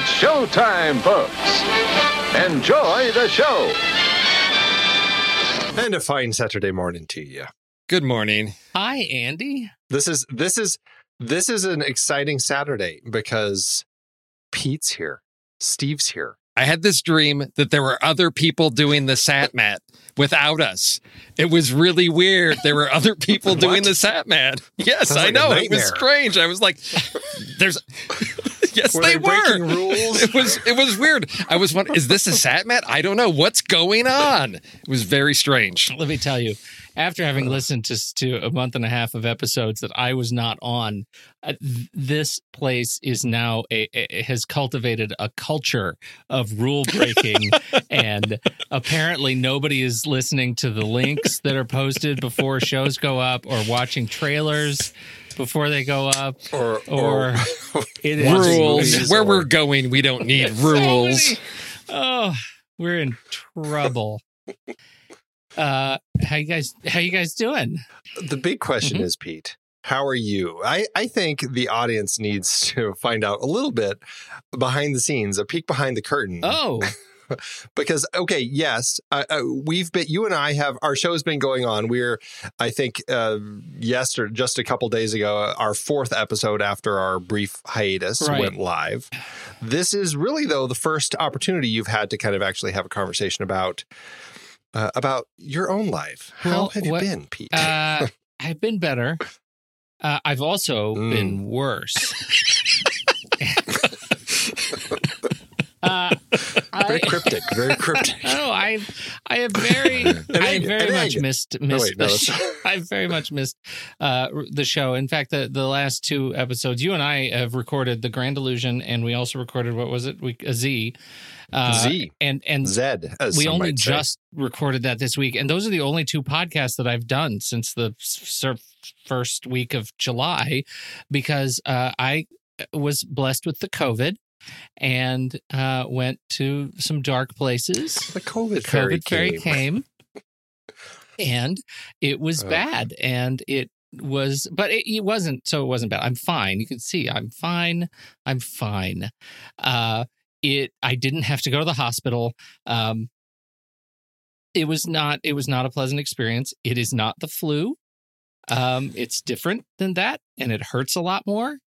It's showtime, folks. Enjoy the show. And a fine Saturday morning to you. Good morning. Hi, Andy. This is this is this is an exciting Saturday because Pete's here. Steve's here. I had this dream that there were other people doing the sat mat without us. It was really weird. There were other people doing the sat mat. Yes, Sounds I like know. It was strange. I was like, there's Yes, Were they, they were. rules? It was it was weird. I was wondering, is this a sat mat? I don't know. What's going on? It was very strange. let me tell you, after having listened to to a month and a half of episodes that I was not on, uh, th- this place is now a, a has cultivated a culture of rule breaking, and apparently nobody is listening to the links that are posted before shows go up or watching trailers before they go up Or or it is Rules. Where we're going, we don't need rules. Oh, we're in trouble. Uh, how you guys? How you guys doing? the big question Mhm. is, Pete, how are you? I, I think the audience needs to find out a little bit behind the scenes, a peek behind the curtain Oh, because okay, yes, uh, uh, we've been. You and I have our show's been going on. We're, I think, uh, yesterday, just a couple days ago, our fourth episode after our brief hiatus Right. went live. This is really though the first opportunity you've had to kind of actually have a conversation about. Uh, about your own life. How Well, have you what- been, Pete? Uh, I've been better. Uh, I've also Mm. been worse. uh, very I, cryptic. Very cryptic. oh, I, I have very, I very much missed, missed wait, no, the that's- show. I very much missed uh, the show. In fact, the the last two episodes, you and I have recorded the Grand Illusion, and we also recorded what was it? We a Z, uh, Z. and and Zed. We only just recorded that this week, and those are the only two podcasts that I've done since the first week of July, because uh, I was blessed with the COVID and uh, went to some dark places. the COVID fairy COVID fairy came. came, and it was Oh. bad, and it was, but it, it wasn't. So it wasn't bad. I'm fine. You can see I'm fine. I'm fine. Uh, it. I didn't have to go to the hospital. Um, it was not. It was not a pleasant experience. It is not the flu. Um, it's different than that, and it hurts a lot more,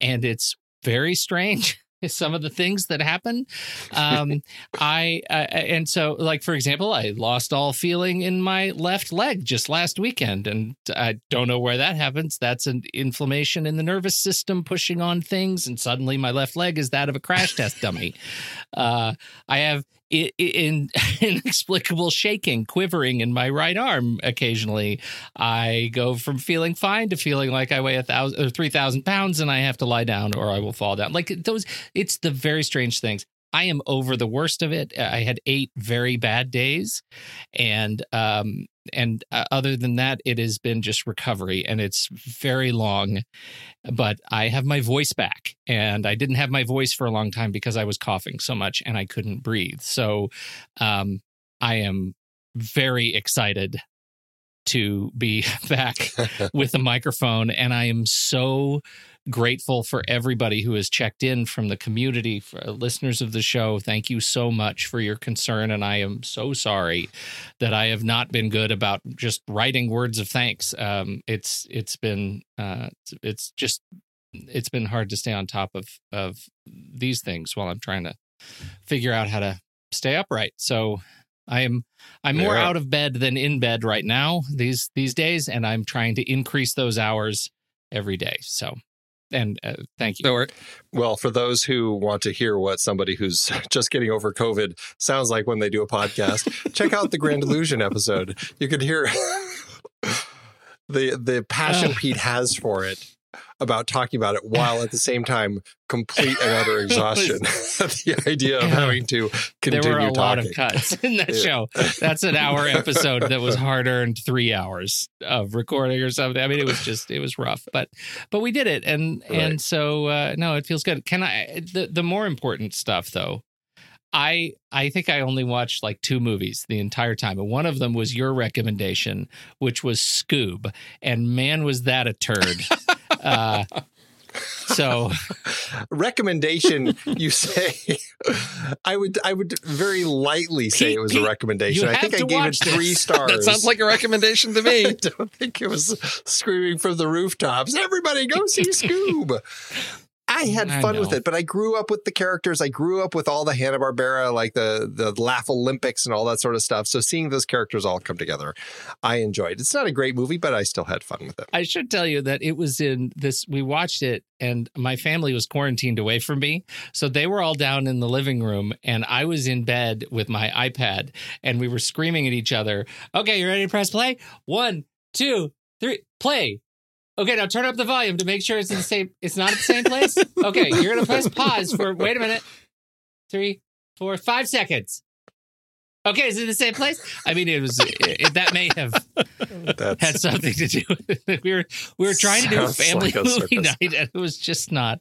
and it's very strange. Some of the things that happen. Um, I uh, and so like for example, I lost all feeling in my left leg just last weekend, and I don't know where that happens. That's an inflammation in the nervous system pushing on things, and suddenly my left leg is that of a crash test dummy. Uh, I have in inexplicable shaking, quivering in my right arm occasionally. I go from feeling fine to feeling like I weigh a thousand or three thousand pounds, and I have to lie down or I will fall down. Like those, it's the very strange things. I am over the worst of it. I had eight very bad days, and um, and uh, other than that, it has been just recovery, and it's very long. But I have my voice back, and I didn't have my voice for a long time because I was coughing so much and I couldn't breathe. So, um, I am very excited to be back with a microphone, and I am so grateful for everybody who has checked in from the community, for uh, listeners of the show. Thank you so much for your concern, and I am so sorry that I have not been good about just writing words of thanks. Um, it's it's been uh, it's, it's just it's been hard to stay on top of of these things while I'm trying to figure out how to stay upright. So. I am I'm more Yeah. out of bed than in bed right now these these days, and I'm trying to increase those hours every day. So, and uh, thank you. So Well, for those who want to hear what somebody who's just getting over COVID sounds like when they do a podcast, check out the Grand Illusion episode. You can hear the the passion Ugh. Pete has for it about talking about it while at the same time complete and utter exhaustion the idea of having to continue there were a talking. lot of cuts in that Yeah. show. That's an hour episode that was hard earned three hours of recording or something. I mean, it was just it was rough, but but we did it, and Right. and so uh, no, it feels good. Can I the the more important stuff though? I I think I only watched like two movies the entire time, and one of them was your recommendation, which was Scoob, and man, was that a turd. Uh, so recommendation you say i would i would very lightly say Pete, it was Pete, a recommendation i think i gave it watch this. three stars that sounds like a recommendation to me. I don't think it was screaming from the rooftops. Everybody go see Scoob. I had I fun with it, but I grew up with the characters. I grew up with all the Hanna Barbera, like the the Laff-A-Lympics and all that sort of stuff. So seeing those characters all come together, I enjoyed. It's not a great movie, but I still had fun with it. I should tell you that it was in this. We watched it, and my family was quarantined away from me, so they were all down in the living room, and I was in bed with my iPad, and we were screaming at each other. Okay, you ready to press play? One, two, three, play. Okay, now turn up the volume to make sure it's in the same. It's not at the same place. Okay, you're gonna press pause for. Wait a minute. Three, four, five seconds. Okay, is it the same place? I mean, it was it, that may have That's had something to do with it. We were we were trying to do a family like a movie circus. night and it was just not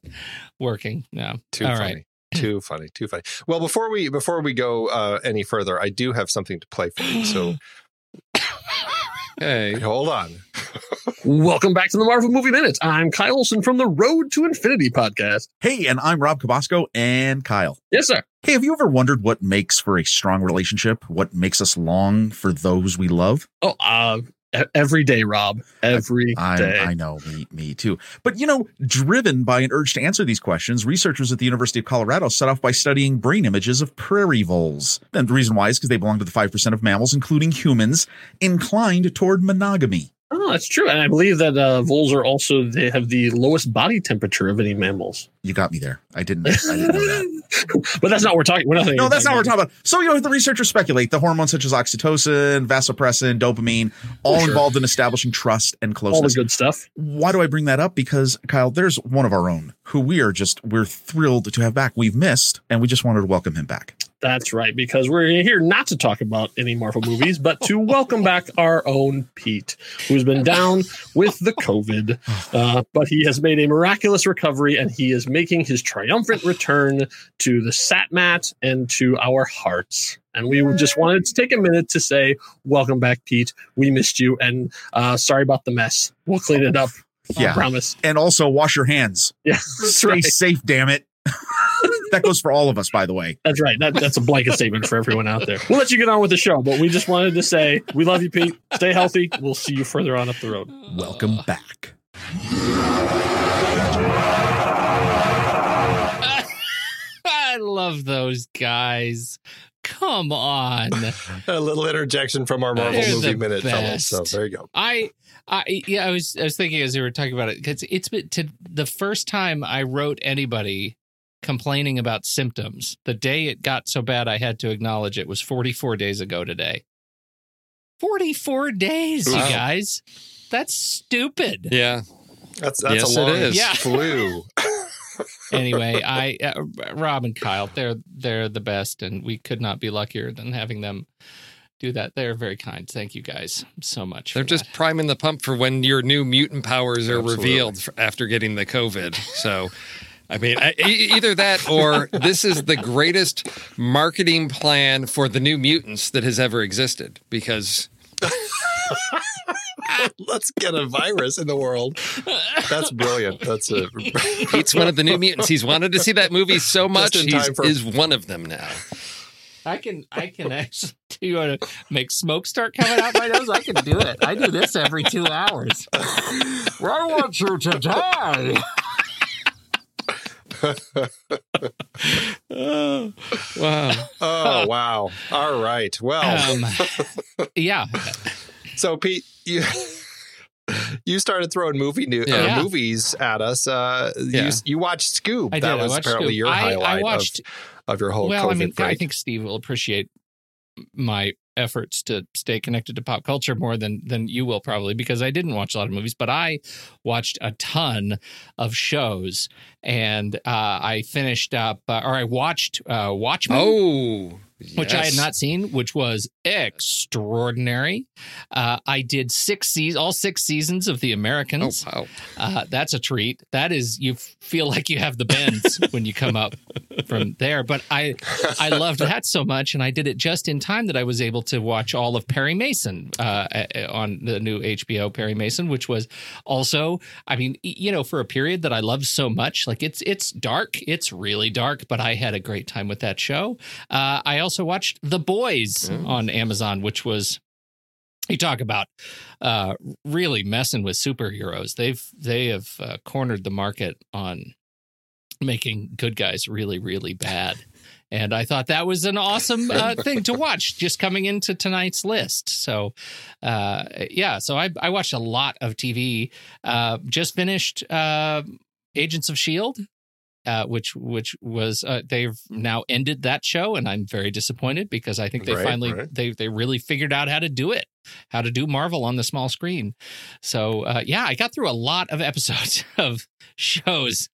working. No. too All funny. right. Too funny, too funny. Well, before we before we go uh, any further, I do have something to play for you. So Hey, hold on. Welcome back to the Marvel Movie Minutes. I'm Kyle Olson from the Road to Infinity podcast. Hey, and I'm Rob Cabasco and Kyle. Yes, sir. Hey, have you ever wondered what makes for a strong relationship? What makes us long for those we love? Oh, uh, every day, Rob. Every I, day. I know, me, me too. But you know, driven by an urge to answer these questions, researchers at the University of Colorado set off by studying brain images of prairie voles. And the reason why is because they belong to the 5% of mammals, including humans, inclined toward monogamy. Oh, that's true. And I believe that uh, voles are also, they have the lowest body temperature of any mammals. You got me there. I didn't, I didn't know that. but that's not what we're talking We're not No, that's not what we're talking about. So, you know, the researchers speculate the hormones such as oxytocin, vasopressin, dopamine, all Sure. involved in establishing trust and closeness. All the good stuff. Why do I bring that up? Because Kyle, there's one of our own who we are just we're thrilled to have back. We've missed, and we just wanted to welcome him back. That's right, because we're here not to talk about any Marvel movies, but to welcome back our own Pete, who's been down with the COVID, uh, but he has made a miraculous recovery and he is making his triumphant return to the sat mat and to our hearts. And we just wanted to take a minute to say, welcome back, Pete. We missed you, and uh, sorry about the mess. We'll clean it up. I Yeah. promise. And also wash your hands. Yeah, Stay right. safe, damn it. that goes for all of us, by the way. That's right. That, that's a blanket statement for everyone out there. We'll let you get on with the show, but we just wanted to say we love you, Pete. Stay healthy. We'll see you further on up the road. Welcome back. I love those guys. Come on. a little interjection from our Marvel They're movie the minute fellows. So there you go. I, I, yeah, I was, I was thinking as we were talking about it because it's been to the first time I wrote anybody complaining about symptoms. The day it got so bad, I had to acknowledge it was 44 days ago today. 44 days, you Wow. guys. That's stupid. Yeah. That's that's Yes, a long is. Yeah. flu. anyway, I uh, Rob and Kyle, they're they're the best, and we could not be luckier than having them do that. They're very kind. Thank you guys so much. They're just that. priming the pump for when your new mutant powers are Absolutely. revealed after getting the COVID. So, I mean, I- e- either that or this is the greatest marketing plan for the new mutants that has ever existed because Let's get a virus in the world. That's brilliant. That's a Pete's one of the new mutants. He's wanted to see that movie so much. in He for- is one of them now. I can I can actually do you want to make smoke start coming out my nose? I can do it. I do this every two hours. I want you to die. Wow. oh wow. All right. Well, Um, yeah, so Pete, you you started throwing movie new, Yeah. uh, Yeah. movies at us. Uh, Yeah. you you watched Scoob. I that did. I was apparently Scoob. your I- I highlight of- watched- of, your whole well, COVID I mean, break. I think Steve will appreciate my efforts to stay connected to pop culture more than than you will probably because I didn't watch a lot of movies, but I watched a ton of shows, and uh, I finished up uh, or I watched uh, Watchmen. Oh, which I had not seen, which was extraordinary. Uh, I did six seasons, all six seasons of The Americans. Oh, wow. Uh, that's a treat. That is, you feel like you have the bends when you come up from there. But I, I loved that so much, and I did it just in time that I was able to watch all of Perry Mason uh, uh, on the new HBO Perry Mason, which was also, I mean, you know, for a period that I loved so much. Like it's it's dark, it's really dark, but I had a great time with that show. Uh, I also watched The Boys on Amazon, which was you talk about uh, really messing with superheroes. They've they have uh, cornered the market on making good guys really really bad. And I thought that was an awesome uh, thing to watch just coming into tonight's list. So, uh, yeah, so I, I watched a lot of TV. Uh, just finished uh, Agents of S.H.I.E.L.D., uh, which which was uh, they've now ended that show, and I'm very disappointed because I think they Right, finally right. they they really figured out how to do it, how to do Marvel on the small screen. So uh, yeah, I got through a lot of episodes of shows,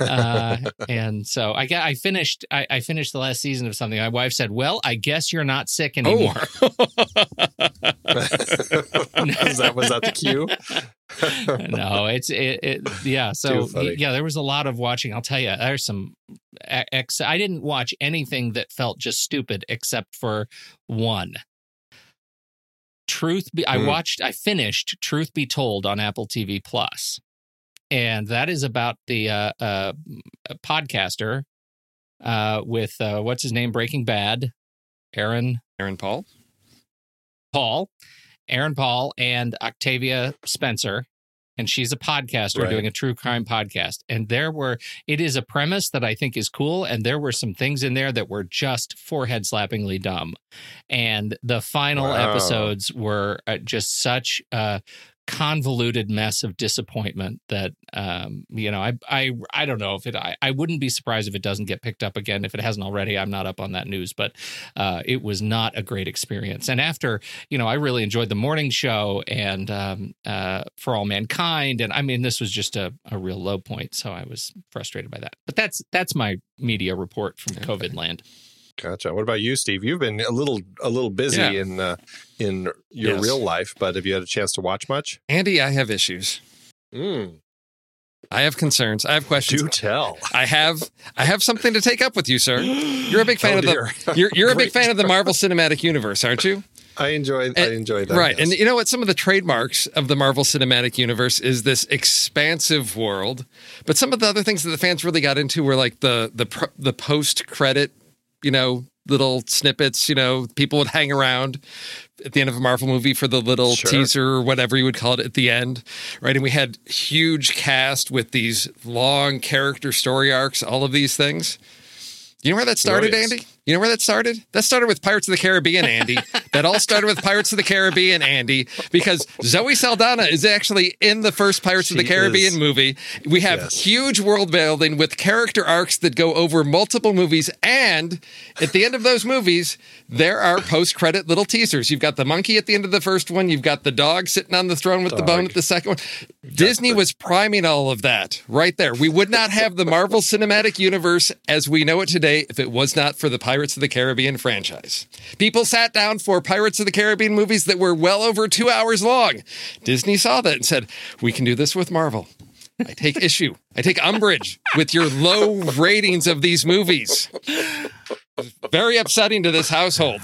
uh, and so I got I finished I, I finished the last season of something. My wife said, "Well, I guess you're not sick anymore." was that was that the cue? no, it's it, it yeah. So yeah, there was a lot of watching. I'll tell you, there's some. Ex- I didn't watch anything that felt just stupid except for one. Truth be I Hmm. watched I finished Truth Be Told on Apple TV Plus. And that is about the uh, uh, podcaster uh, with uh, what's his name Breaking Bad, Aaron Aaron Paul. Paul, Aaron Paul, and Octavia Spencer. And she's a podcaster Right. doing a true crime podcast. And there were, it is a premise that I think is cool. And there were some things in there that were just forehead slappingly dumb. And the final Wow. episodes were uh, just such a convoluted mess of disappointment that um you know i i i don't know if it I, I wouldn't be surprised if it doesn't get picked up again if it hasn't already i'm not up on that news but uh it was not a great experience and after you know, I really enjoyed the morning show and um, uh, For All Mankind, and I mean, this was just a, a real low point, so I was frustrated by that. But that's that's my media report from COVID land. Gotcha. What about you, Steve? You've been a little a little busy Yeah. in uh, in your Yes. real life, but have you had a chance to watch much? Andy, I have issues. Mm, I have concerns. I have questions. do tell. I have I have something to take up with you, sir. You're a big fan Oh, of the you're you're a big fan of the Marvel Cinematic Universe, aren't you? I enjoy. I enjoy that. Right. yes. And you know what? Some of the trademarks of the Marvel Cinematic Universe is this expansive world. But some of the other things that the fans really got into were like the the the post credit, you know, little snippets. You know, people would hang around at the end of a Marvel movie for the little Sure. teaser or whatever you would call it at the end, right? And we had huge cast with these long character story arcs. All of these things. You know where that started, yes. Andy? You know where that started? That started with Pirates of the Caribbean, Andy. that all started with Pirates of the Caribbean, Andy, because Zoe Saldana is actually in the first Pirates of the Caribbean is. movie. We have Yes. huge world building with character arcs that go over multiple movies. And at the end of those movies, there are post credit little teasers. You've got the monkey at the end of the first one, you've got the dog sitting on the throne with the bone at the second one. Disney was priming all of that right there. We would not have the Marvel Cinematic Universe as we know it today if it was not for the Pirates of the Caribbean franchise. People sat down for Pirates of the Caribbean movies that were well over two hours long. Disney saw that and said, We can do this with Marvel. I take issue. I take umbrage with your low ratings of these movies. Very upsetting to this household.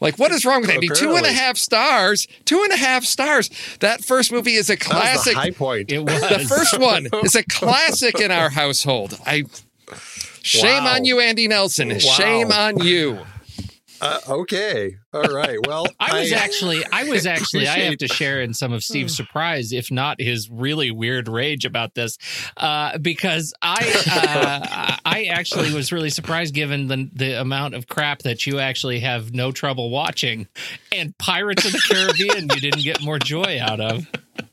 Like, what is wrong with Andy? Two and a Apparently. half stars. Two and a half stars. That first movie is a that was classic. the high point. It was The first one is a classic in our household. I shame Wow. on you, Andy Nelson. Shame on you. Uh, okay. All right. Well, I was actually, I was actually, I have to share in some of Steve's surprise, if not his really weird rage about this, uh, because I, uh, I actually was really surprised given the the amount of crap that you actually have no trouble watching, and Pirates of the Caribbean you didn't get more joy out of.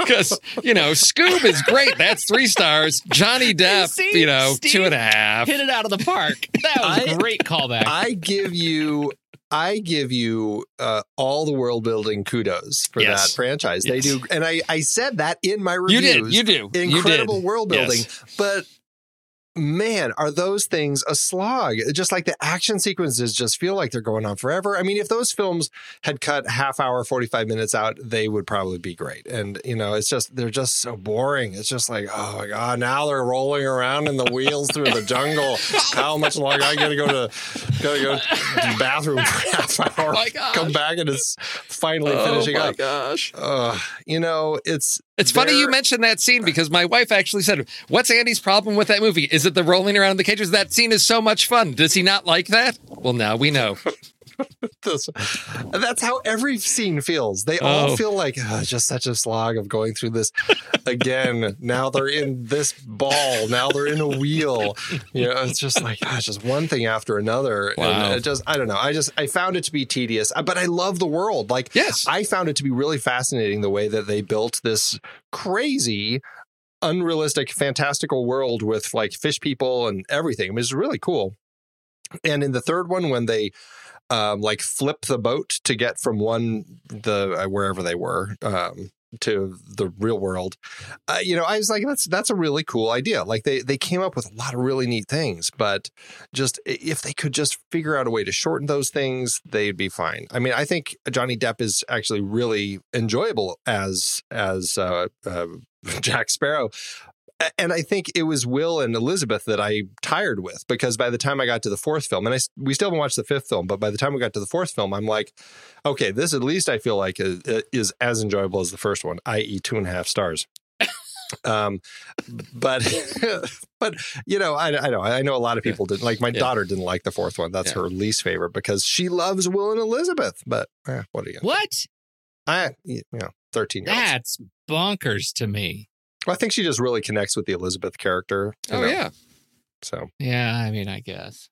Because, you know, Scoob is great. That's three stars. Johnny Depp, See? you know, Steve two and a half. Hit it out of the park. That was a I- great callback. I give you. I give you uh, all the world building kudos for Yes. that franchise. They do, and I, I said that in my review. You did. You do. You incredible did. world building. Yes. But man, are those things a slog? Just like the action sequences just feel like they're going on forever. I mean, if those films had cut half hour, 45 minutes out, they would probably be great. And, you know, it's just, they're just so boring. It's just like, oh my God, now they're rolling around in the wheels through the jungle. How much longer? I gotta go to, gotta go to the bathroom for half hour. my gosh. Come back and it's finally Oh finishing my up. gosh. Uh, you know, it's, It's funny you mentioned that scene because my wife actually said, What's Andy's problem with that movie? Is it the rolling around in the cages? That scene is so much fun. Does he not like that? Well, now we know. this. That's how every scene feels. They all Oh. feel like "Ah, it's just such a slog of going through this again. now they're in this ball. Now they're in a wheel. You know, it's just like ah, just one thing after another. Wow. And it just I don't know. I just I found it to be tedious, Uh, but I love the world. Like Yes. I found it to be really fascinating the way that they built this crazy. Unrealistic, fantastical world with like fish people and everything. I mean, it's really cool. And in the third one, when they um, like flip the boat to get from one the uh, wherever they were um, to the real world. Uh, you know, I was like, that's that's a really cool idea. Like they they came up with a lot of really neat things, but just if they could just figure out a way to shorten those things, they'd be fine. I mean, I think Johnny Depp is actually really enjoyable as as uh, uh, Jack Sparrow. And I think it was Will and Elizabeth that I tired with because by the time I got to the fourth film, and I we still haven't watched the fifth film, but by the time we got to the fourth film, I'm like, okay, this at least I feel like is, is as enjoyable as the first one, i.e., two and a half stars. um, but but you know, I, I know I know a lot of people didn't like. My Yeah. daughter didn't like the fourth one. That's Yeah. her least favorite because she loves Will and Elizabeth. But eh, what are you? What? I you know, thirteen. That's bonkers to me. Well, I think she just really connects with the Elizabeth character. Oh know, yeah. So Yeah, I mean, I guess.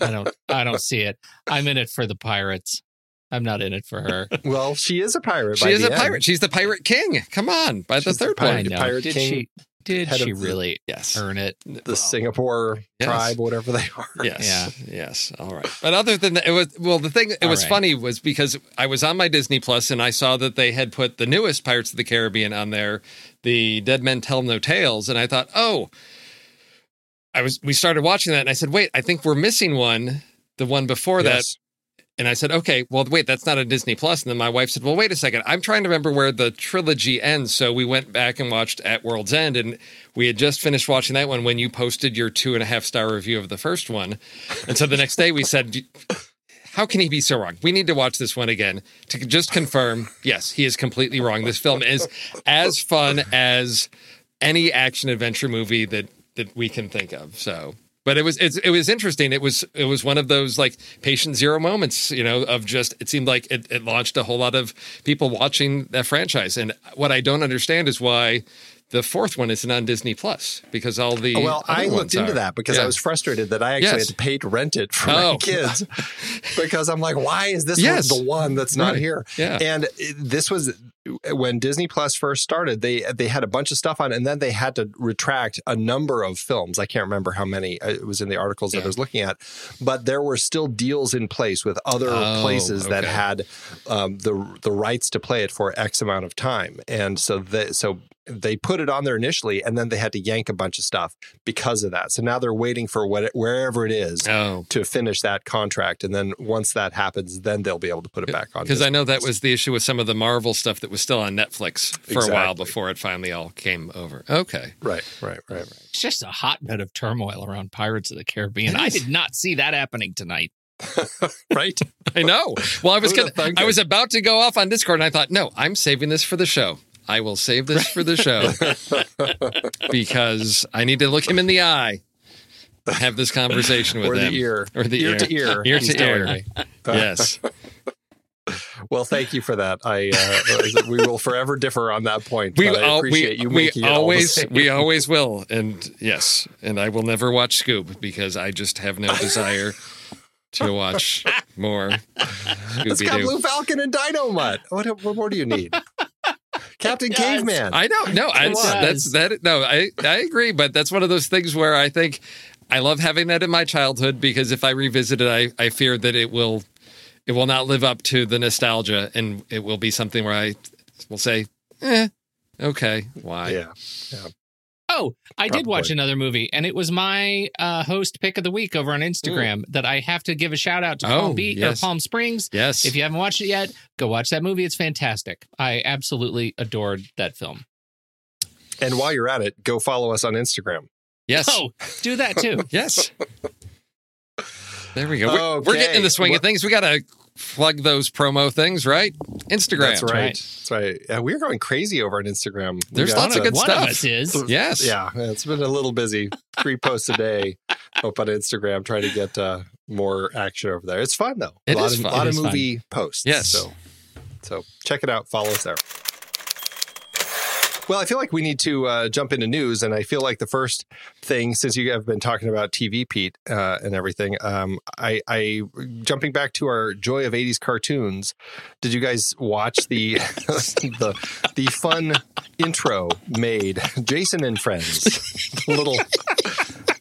I don't I don't see it. I'm in it for the pirates. I'm not in it for her. well, she is a pirate. She by is the a end. pirate. She's the pirate king. Come on, by the She's the third pirate- I one. Pirate did King, she did she of the- really Yes. earn it? the Singapore Yes. tribe, whatever they are. Yes. Yes. All right. But other than that, it was well. The thing it All was right. funny was because I was on my Disney Plus and I saw that they had put the newest Pirates of the Caribbean on there, the Dead Men Tell No Tales, and I thought, oh, I was. We started watching that, and I said, wait, I think we're missing one, the one before that. And I said, okay, well, wait, that's not a Disney Plus. And then my wife said, well, wait a second. I'm trying to remember where the trilogy ends. So we went back and watched At World's End, and we had just finished watching that one when you posted your two and a half star review of the first one. And so the next day we said, how can he be so wrong? We need to watch this one again to just confirm, yes, he is completely wrong. This film is as fun as any action adventure movie that that we can think of. So, but it was it was interesting. It was it was one of those like patient zero moments, you know, of just it seemed like it, it launched a whole lot of people watching that franchise. And what I don't understand is why the fourth one isn't on Disney Plus because all the well, I looked into are. that because Yeah. I was frustrated that I actually Yes. had to pay to rent it for Oh. my kids because I'm like, why is this Yes. one the one that's not Right. here? Yeah. And this was when Disney Plus first started. They they had a bunch of stuff on, and then they had to retract a number of films. I can't remember how many. uh, It was in the articles that I was looking at, but there were still deals in place with other Oh, places that had um, the the rights to play it for X amount of time, and so they so they put it on there initially, and then they had to yank a bunch of stuff because of that. So now they're waiting for what wherever it is Oh, to finish that contract, and then once that happens, then they'll be able to put it back on. because I know that was the issue with some of the Marvel stuff that was still on Netflix for a while before it finally all came over. Okay. right, right, right, right. It's just a hotbed of turmoil around Pirates of the Caribbean. I did not see that happening tonight. right. I know. Well, I was gonna, I was about to go off on Discord, and I thought, no, I'm saving this for the show. I will save this for the show because I need to look him in the eye, have this conversation with him. or him, the ear, or the ear, ear, to ear, ear to ear. yes, Well, thank you for that. I uh, we will forever differ on that point. we I appreciate we, you we making it all always we always will, and yes, and I will never watch Scoob because I just have no desire to watch more It's got Blue Falcon and Dynomutt. What, what more do you need? Captain Caveman. I know. No, I, that's that. No, I I agree, but that's one of those things where I think I love having that in my childhood because if I revisit it, I I fear that it will it will not live up to the nostalgia, and it will be something where I will say, eh, okay, why? yeah. Oh, I did watch another movie, and it was my uh, host pick of the week over on Instagram that I have to give a shout out to Oh, Palm Beach yes. or Palm Springs. Yes. If you haven't watched it yet, go watch that movie. It's fantastic. I absolutely adored that film. And while you're at it, go follow us on Instagram. yes. Oh, do that too. Yes. There we go. We're, we're getting in the swing Okay. of things. We got to plug those promo things, right? Instagram. That's right. right. That's right. Yeah, we're going crazy over on Instagram. There's There's lots of a- good One stuff. of us is. Yes. Yeah, it's been a little busy. Three posts a day up on Instagram trying to get uh, more action over there. It's fun though. It a lot is of, fun. lot It of is fun. movie posts. Yes. So, so check it out. Follow us there. Well, I feel like we need to uh, jump into news, and I feel like the first thing, since you have been talking about TV, Pete, uh, and everything, um, I, I jumping back to our joy of '80s cartoons. Did you guys watch the the the fun intro made Jason and Friends? Little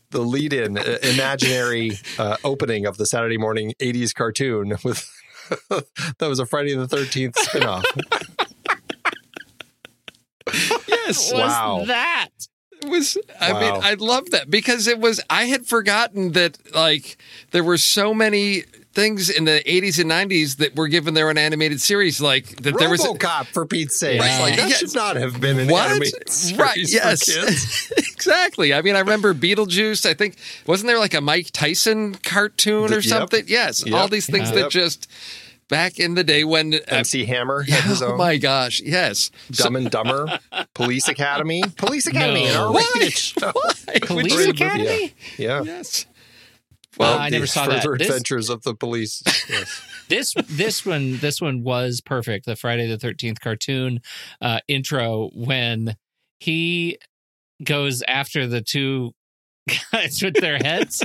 the lead-in uh, imaginary uh, opening of the Saturday morning '80s cartoon with that was a Friday the Thirteenth spinoff. Yes. Was Wow. that? It was I Wow. mean I love that because it was I had forgotten that like there were so many things in the 80s and 90s that were given their own animated series, like that there was. a- RoboCop for Pete's sake. Yeah. Like that Yes. should not have been an What? animated series Right? for Yes, kids. exactly. I mean, I remember Beetlejuice. I think wasn't there like a Mike Tyson cartoon The- or yep. something? Yes, Yep. all these things Yeah. that Yep. just back in the day when. uh, MC Hammer had his oh my gosh! Yes, Dumb and Dumber, Police Academy, Police Academy, No. an R-rated. Police Great movie, Academy? Yeah. yes. Well, The I never saw that. Further This- Adventures of the Police. Yes. this this one this one was perfect the friday the 13th cartoon uh intro when he goes after the two guys with their heads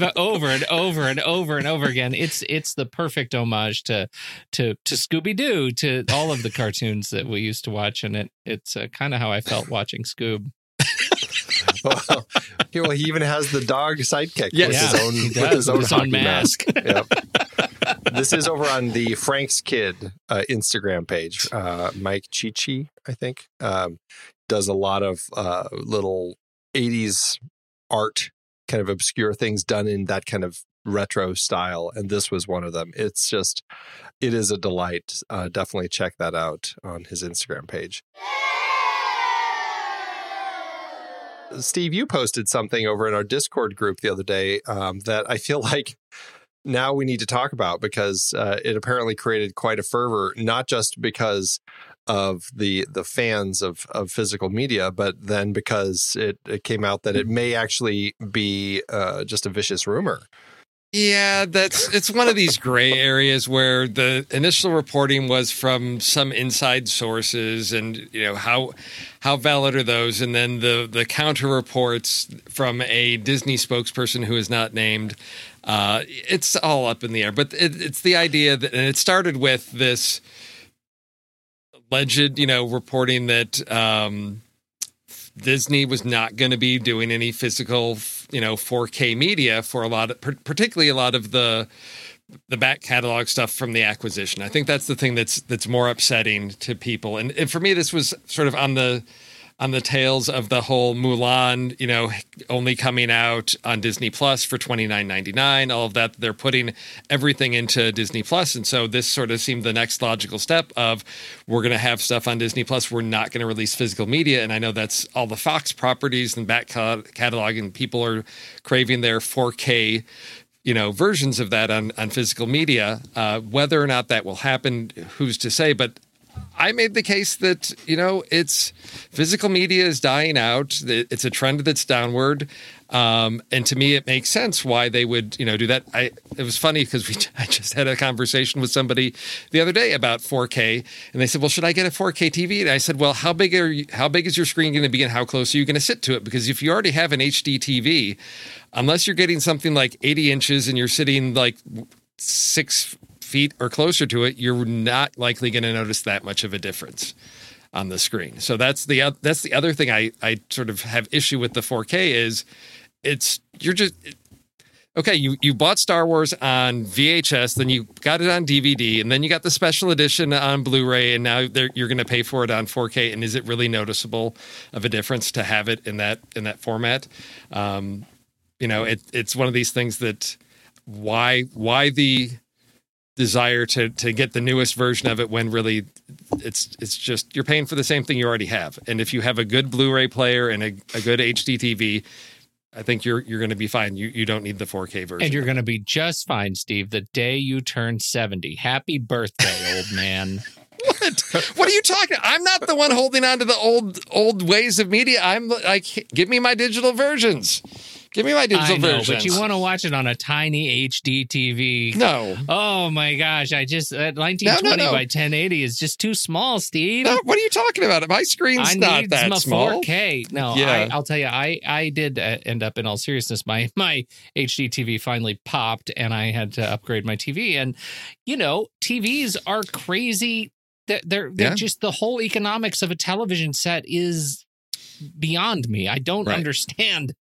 But over and over and over and over again it's it's the perfect homage to to to scooby-doo to all of the cartoons that we used to watch and it it's uh, kind of how i felt watching scoob well, he, well, he even has the dog sidekick with Yeah, his own with his own, with his own hockey mask. yep. This is over on the Frank's Kid uh, Instagram page. Uh, Mike Chichi, I think, um, does a lot of uh, little '80s art, kind of obscure things done in that kind of retro style, and this was one of them. It's just, it is a delight. Uh, definitely check that out on his Instagram page. Steve, you posted something over in our Discord group the other day um, that I feel like now we need to talk about because uh, it apparently created quite a fervor, not just because of the the fans of of physical media, but then because it, it came out that it may actually be uh, just a vicious rumor. Yeah, that's it's one of these gray areas where the initial reporting was from some inside sources and you know how how valid are those? And then the the counter reports from a Disney spokesperson who is not named uh it's all up in the air. But it, it's the idea that and it started with this alleged you know reporting that um Disney was not going to be doing any physical, you know, 4K media for a lot of, particularly a lot of the the back catalog stuff from the acquisition. I think that's the thing that's that's more upsetting to people. And, and for me, this was sort of on the on the tails of the whole Mulan, you know, only coming out on Disney Plus for twenty nine ninety nine. All of that, they're putting everything into Disney Plus, and so this sort of seemed the next logical step of we're going to have stuff on Disney Plus. We're not going to release physical media, and I know that's all the Fox properties and back catalog, and people are craving their four K you know versions of that on on physical media uh whether or not that will happen who's to say but I made the case that you know it's physical media is dying out. It's a trend that's downward, um, and to me, it makes sense why they would you know do that. I it was funny because we I just had a conversation with somebody the other day about 4K, and they said, "Well, should I get a 4K TV?" And I said, "Well, how big are you, how big is your screen going to be, and how close are you going to sit to it? Because if you already have an HD TV, unless you're getting something like 80 inches and you're sitting like six feet or closer to it, you're not likely going to notice that much of a difference on the screen. So that's the that's the other thing I I sort of have issue with the 4K is it's you're just okay. You you bought Star Wars on VHS, then you got it on DVD, and then you got the special edition on Blu-ray, and now you're going to pay for it on 4K. And is it really noticeable of a difference to have it in that in that format? Um, you know, it it's one of these things that why why the desire to to get the newest version of it when really it's it's just you're paying for the same thing you already have and if you have a good blu-ray player and a, a good hd tv i think you're you're going to be fine you you don't need the 4k version And you're going to be just fine, Steve, the day you turn 70. Happy birthday, old man. what? what are you talking i'm not the one holding on to the old old ways of media i'm like give me my digital versions give me my digital I know, versions but you want to watch it on a tiny HD TV. no Oh my gosh, I just that 1920 No, no, no. by 1080 is just too small, Steve. what are you talking about my screen's I not that small 4K. No, Yeah. I, I'll tell you, I I did uh, end up in all seriousness. My my HD TV finally popped, and I had to upgrade my TV. And you know, TVs are crazy. They're they're, they're Yeah. just the whole economics of a television set is beyond me. I don't Right. understand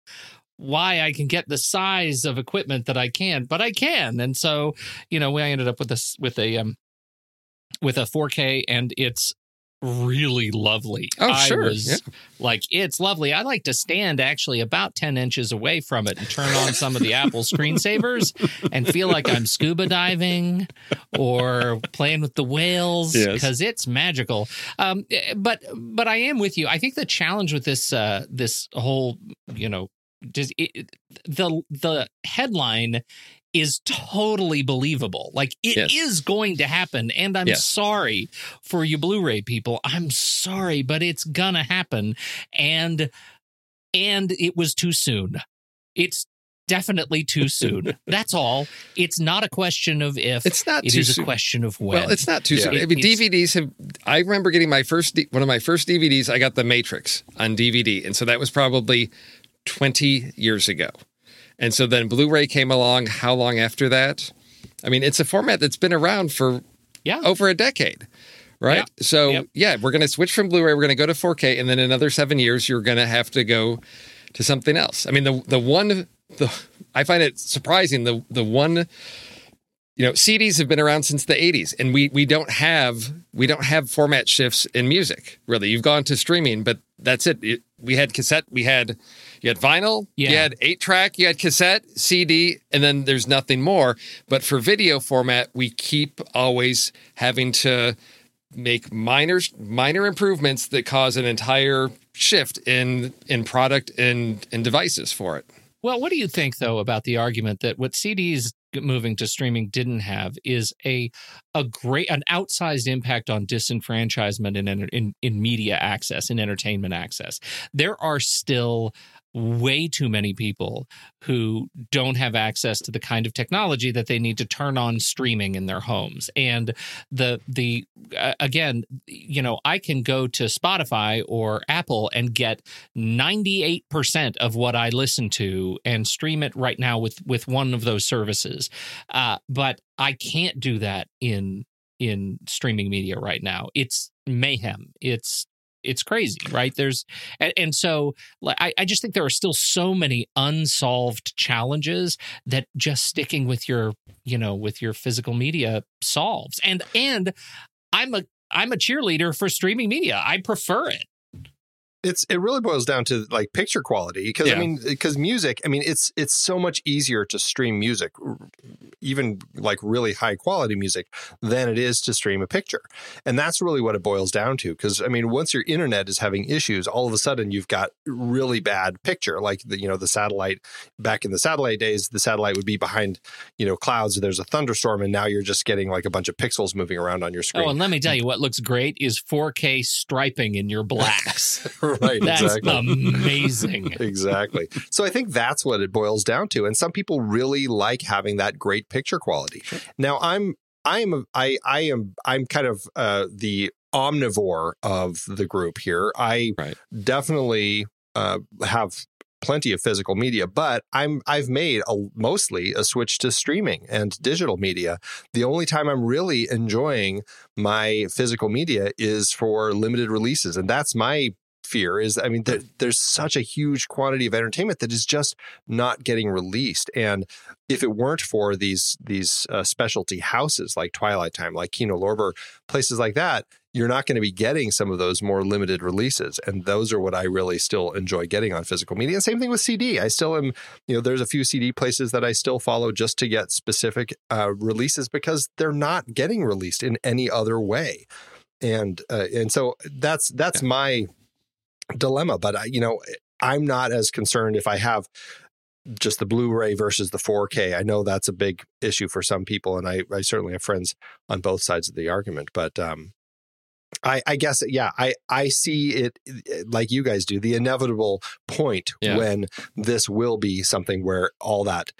why I can get the size of equipment that I can, but I can. And so, you know, I ended up with this with a um with a 4K and it's really lovely. Oh, I sure, was yeah. like, it's lovely. I like to stand actually about 10 inches away from it and turn on some of the Apple screensavers and feel like I'm scuba diving or playing with the whales Yes. because it's magical. Um, eh, but but I am with you. I think the challenge with this uh, this whole you know just it, the the headline is totally believable. Like it is Yes. going to happen, and I'm Yes. sorry for you Blu-ray people. I'm sorry, but it's gonna happen, and and it was too soon. It's definitely too soon. That's all. It's not a question of if. It's not It too is a soon. question of when. Well, it's not too Yeah. soon. I mean, it's- DVDs have. I remember getting my first one of my first DVDs. I got The Matrix on DVD, and so that was probably twenty years ago. And so then Blu-ray came along. How long after that? I mean, it's a format that's been around for yeah. over a decade, right? Yep. So Yep. yeah, we're going to switch from Blu-ray. We're going to go to 4K, and then another seven years, you're going to have to go to something else. I mean, the the one the I find it surprising the the one you know CDs have been around since the 80s, and we we don't have we don't have format shifts in music really. You've gone to streaming, but that's it. It- we had cassette, we had you had vinyl, you had eight track, you had cassette, CD, and then there's nothing more. But for video format, we keep always having to make minor minor improvements that cause an entire shift in in product and and devices for it. Well, what do you think though about the argument that what CDs moving to streaming didn't have is a a great an outsized impact on disenfranchisement in in in media access and entertainment access. There are still way too many people who don't have access to the kind of technology that they need to turn on streaming in their homes. And the the uh, again you know i can go to spotify or apple and get 98% of what i listen to and stream it right now with with one of those services. Uh, but i can't do that in in streaming media right now. It's mayhem. It's it's crazy right? There's and, and so like, I, I just think there are still so many unsolved challenges that just sticking with your you know with your physical media solves. And and i'm a i'm a cheerleader for streaming media. I prefer it it's it really boils down to like picture quality because I mean because music I mean it's it's so much easier to stream music even like really high quality music than it is to stream a picture. And that's really what it boils down to because I mean once your internet is having issues all of a sudden you've got really bad picture like the you know the satellite back in the satellite days the satellite would be behind you know clouds there's a thunderstorm and now you're just getting like a bunch of pixels moving around on your oh, screen. oh and let me tell you what looks great is 4k striping in your blacks right that's exactly amazing exactly. So I think that's what it boils down to. And some people really like having that great picture quality. Now I'm I am I I am I'm kind of uh the omnivore of the group here. I Right. definitely uh have plenty of physical media but i'm i've made a, mostly a switch to streaming and digital media the only time i'm really enjoying my physical media is for limited releases and that's my fear is i mean there, there's such a huge quantity of entertainment that is just not getting released. And if it weren't for these these uh, specialty houses like twilight time like kino lorber places like that you're not going to be getting some of those more limited releases. And those are what i really still enjoy getting on physical media. And same thing with cd i still am you know there's a few cd places that i still follow just to get specific uh, releases because they're not getting released in any other way. And uh, and so that's that's my dilemma but I, you know i'm not as concerned if i have just the blu-ray versus the 4k i know that's a big issue for some people and i, I certainly have friends on both sides of the argument but um I, I guess yeah I, I see it eh, like you guys do the inevitable point Yeah. when this will be something where all that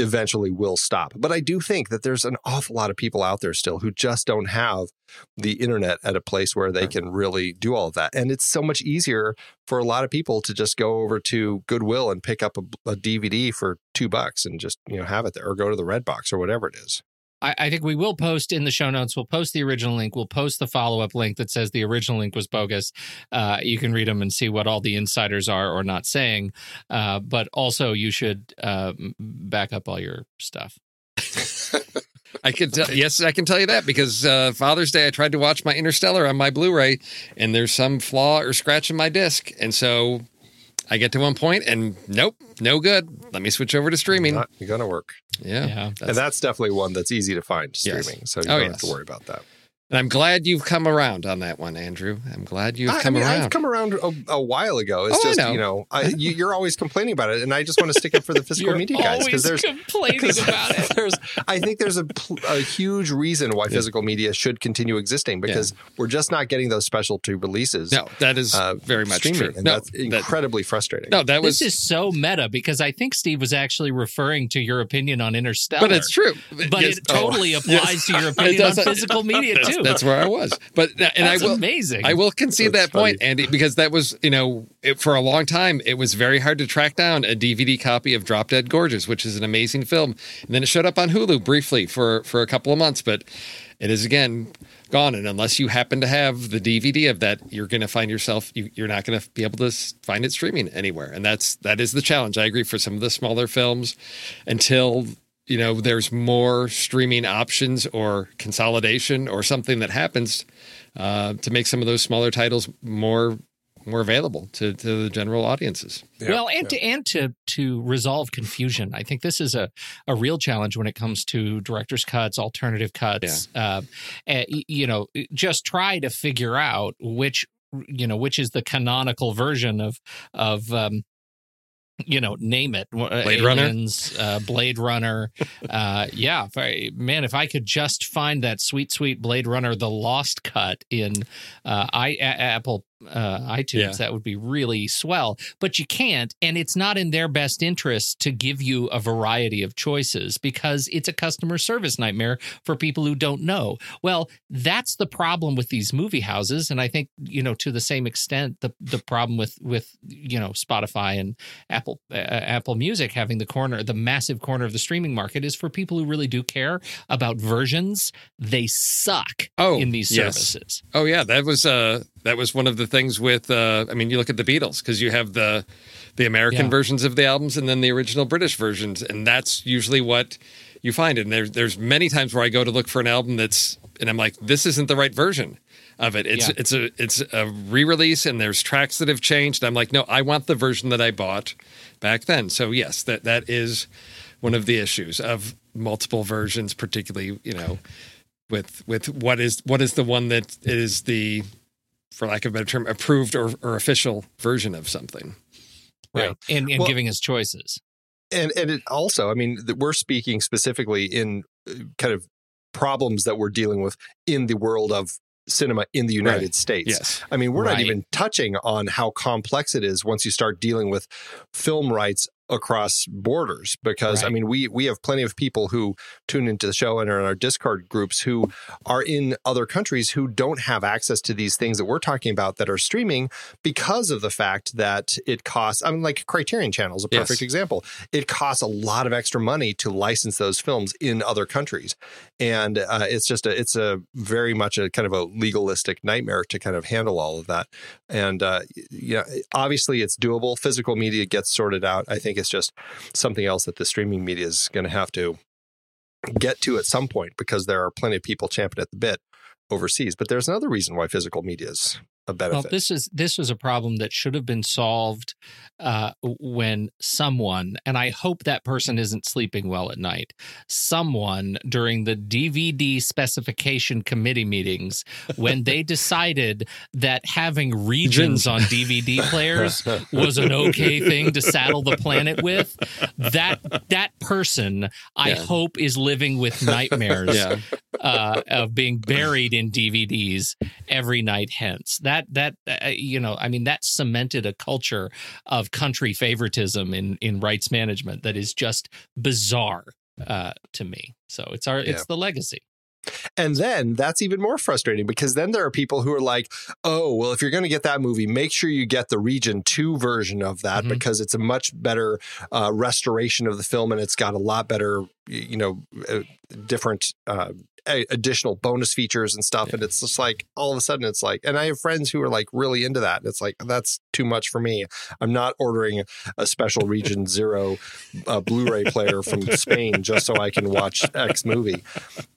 eventually will stop. But i do think that there's an awful lot of people out there still who just don't have the internet at a place where they can really do all of that. And it's so much easier for a lot of people to just go over to goodwill and pick up a, a dvd for two bucks and just you know have it there or go to the red box or whatever it is I, I think we will post in the show notes. We'll post the original link. We'll post the follow up link that says the original link was bogus. Uh, you can read them and see what all the insiders are or not saying. Uh, but also, you should uh, back up all your stuff. I can tell. Yes, I can tell you that because uh, Father's Day, I tried to watch my Interstellar on my Blu-ray, and there's some flaw or scratch in my disc, and so I get to one point, and nope, no good. Let me switch over to streaming. Not gonna work. yeah, Yeah. and that's definitely one that's easy to find Yes. streaming. So you Oh, don't have yes. to worry about that. And I'm glad you've come around on that one, Andrew. I'm glad you've I- come I mean, around. I've come around a, a while ago. It's Oh, I just know. you know, I, you, you're always complaining about it, and I just want to stick up for the physical media guys always because there's complaining about it. there's I think there's a, a huge reason why physical media should continue existing because we're just not getting those specialty releases. no, that is uh, very much streaming, true. and No, that's that, incredibly frustrating. no, that was. This is so meta because I think Steve was actually referring to your opinion on Interstellar. but it's true. But Yes. it totally Oh, applies yes. to your opinion on physical media too. That's where I was. But and I will. amazing. I will concede That's that point, Andy, because that was, you know, it, for a long time, it was very hard to track down a DVD copy of Drop Dead Gorgeous, which is an amazing film. And then it showed up on Hulu briefly for, for a couple of months, but it is again gone. And unless you happen to have the DVD of that, you're going to find yourself, you, you're not going to be able to find it streaming anywhere. And that's, that is the challenge. I agree for some of the smaller films until you know there's more streaming options or consolidation or something that happens uh, to make some of those smaller titles more more available to, to the general audiences. well, and to and to to resolve confusion, I think this is a a real challenge when it comes to director's cuts, alternative cuts. Uh, uh, y- you know, just try to figure out which you know which is the canonical version of of um, you know, name it. Blade Runner? Uh, Blade Runner. uh, yeah, if I, man, if I could just find that sweet, sweet Blade Runner, the lost cut in uh, I, Apple uh, iTunes, Yeah. that would be really swell. But you can't, and it's not in their best interest to give you a variety of choices because it's a customer service nightmare for people who don't know. Well, that's the problem with these movie houses, and I think you know to the same extent the the problem with with you know Spotify and Apple uh, Apple Music having the corner, the massive corner of the streaming market is for people who really do care about versions. They suck Oh, in these yes. services. Oh yeah, that was uh that was one of the things with uh I mean you look at the Beatles because you have the the American Yeah. versions of the albums and then the original British versions and that's usually what you find and there there's many times where I go to look for an album that's and I'm like this isn't the right version of it. It's Yeah. it's a it's a re-release and there's tracks that have changed. I'm like no, I want the version that I bought back then. So yes, that that is one of the issues of multiple versions particularly, you know, with with what is what is the one that is the for lack of a better term approved or, or official version of something Right. And, and Well- giving us choices. and and it also i mean we're speaking specifically in uh, kind of problems that we're dealing with in the world of cinema in the united Right. states yes i mean we're not even touching on how complex it is once you start dealing with film rights across borders because i mean we we have plenty of people who tune into the show and are in our discord groups who are in other countries who don't have access to these things that we're talking about that are streaming because of the fact that it costs i mean like criterion channel is a Yes. perfect example. It costs a lot of extra money to license those films in other countries. And uh, it's just a it's a very much a kind of a legalistic nightmare to kind of handle all of that. And uh, yeah obviously it's doable. Physical media gets sorted out i think it's just something else that the streaming media is going to have to get to at some point because there are plenty of people champing at the bit overseas but there's another reason why physical media is a Well, this is this was a problem that should have been solved uh, when someone, and I hope that person isn't sleeping well at night. Someone during the DVD specification committee meetings, when they decided that having regions on DVD players was an okay thing to saddle the planet with, that that person, I Yeah. hope, is living with nightmares yeah uh, of being buried in DVDs every night. Hence, that that uh, you know, I mean, that cemented a culture of country favoritism in in rights management that is just bizarre uh, to me. So it's our Yeah. it's the legacy. And then that's even more frustrating because then there are people who are like, oh, well, if you're going to get that movie, make sure you get the Region 2 version of that Mhm. because it's a much better uh, restoration of the film and it's got a lot better, you know uh, different uh, additional bonus features and stuff. And it's just like all of a sudden it's like, and I have friends who are like really into that. And it's like that's too much for me. I'm not ordering a special Region Zero uh, Blu-ray player from Spain just so I can watch X movie.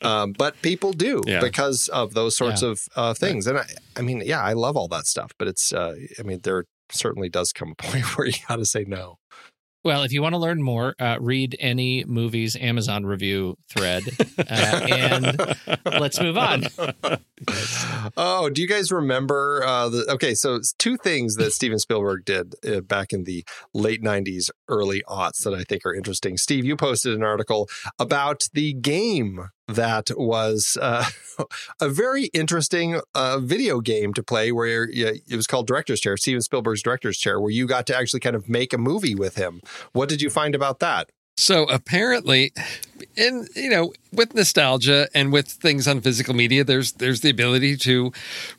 Um, but people do Yeah. because of those sorts Yeah. of uh, things. And I, I mean, yeah, I love all that stuff. But it's, uh, I mean, there certainly does come a point where you got to say no. Well, if you want to learn more, uh, read any movie's Amazon review thread. Uh, and let's move on. oh, do you guys remember? Uh, the, okay, so two things that Steven Spielberg did uh, back in the late 90s, early aughts that I think are interesting. Steve, you posted an article about the game that was uh, a very interesting uh, video game to play where you, it was called Director's Chair, Steven Spielberg's Director's Chair, where you got to actually kind of make a movie with him. What did you find about that? So apparently, in you know, with nostalgia and with things on physical media, there's there's the ability to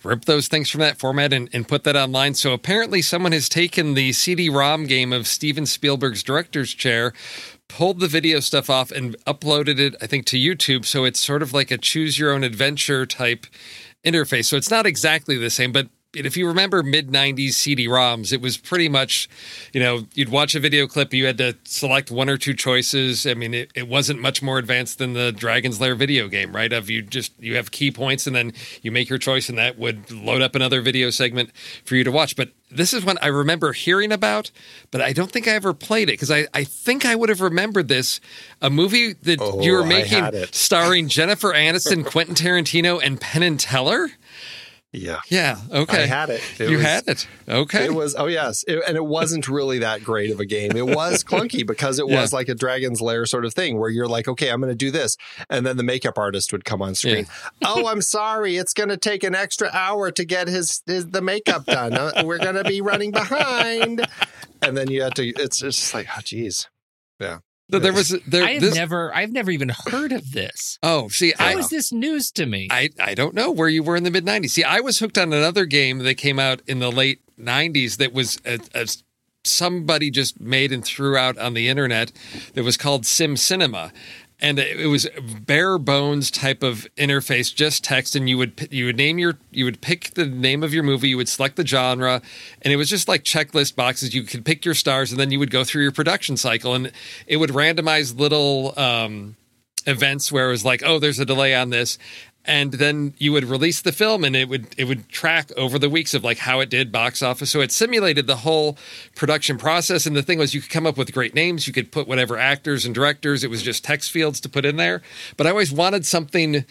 rip those things from that format and, and put that online. So apparently, someone has taken the CD-ROM game of Steven Spielberg's Director's Chair, pulled the video stuff off, and uploaded it, I think, to YouTube. So it's sort of like a choose your own adventure type interface. So it's not exactly the same, but if you remember mid 90s CD-ROMs, it was pretty much, you know, you'd watch a video clip, you had to select one or two choices. I mean, it, it wasn't much more advanced than the Dragon's Lair video game, right? Of you just you have key points and then you make your choice and that would load up another video segment for you to watch. But this is one I remember hearing about, but I don't think I ever played it because I, I think I would have remembered this. A movie that Oh, you were making starring Jennifer Aniston, Quentin Tarantino, and Penn and Teller. Yeah. Yeah. Okay. I had it. It you was- had it. Okay. It was oh yes, It- and it wasn't really that great of a game. It was clunky because it Yeah. was like a Dragon's Lair sort of thing where you're like, okay, I'm going to do this, and then the makeup artist would come on screen. oh, I'm sorry, it's going to take an extra hour to get his, his the makeup done. Uh, We're going to be running behind, and then you have to. It's it's just like oh geez, yeah. So there was there. I have this, never, I've never even heard of this. oh, see, How I, is this news to me? I I don't know where you were in the mid '90s. See, I was hooked on another game that came out in the late '90s that was a, a, somebody just made and threw out on the internet that was called Sim Cinema. And it was bare bones type of interface, just text, and you would you would name your you would pick the name of your movie, you would select the genre, and it was just like checklist boxes. You could pick your stars, and then you would go through your production cycle, and it would randomize little um, events where it was like, oh, there's a delay on this. And then you would release the film and it would it would track over the weeks of like how it did box office. So it simulated the whole production process. And the thing was you could come up with great names. You could put whatever actors and directors. It was just text fields to put in there. But I always wanted something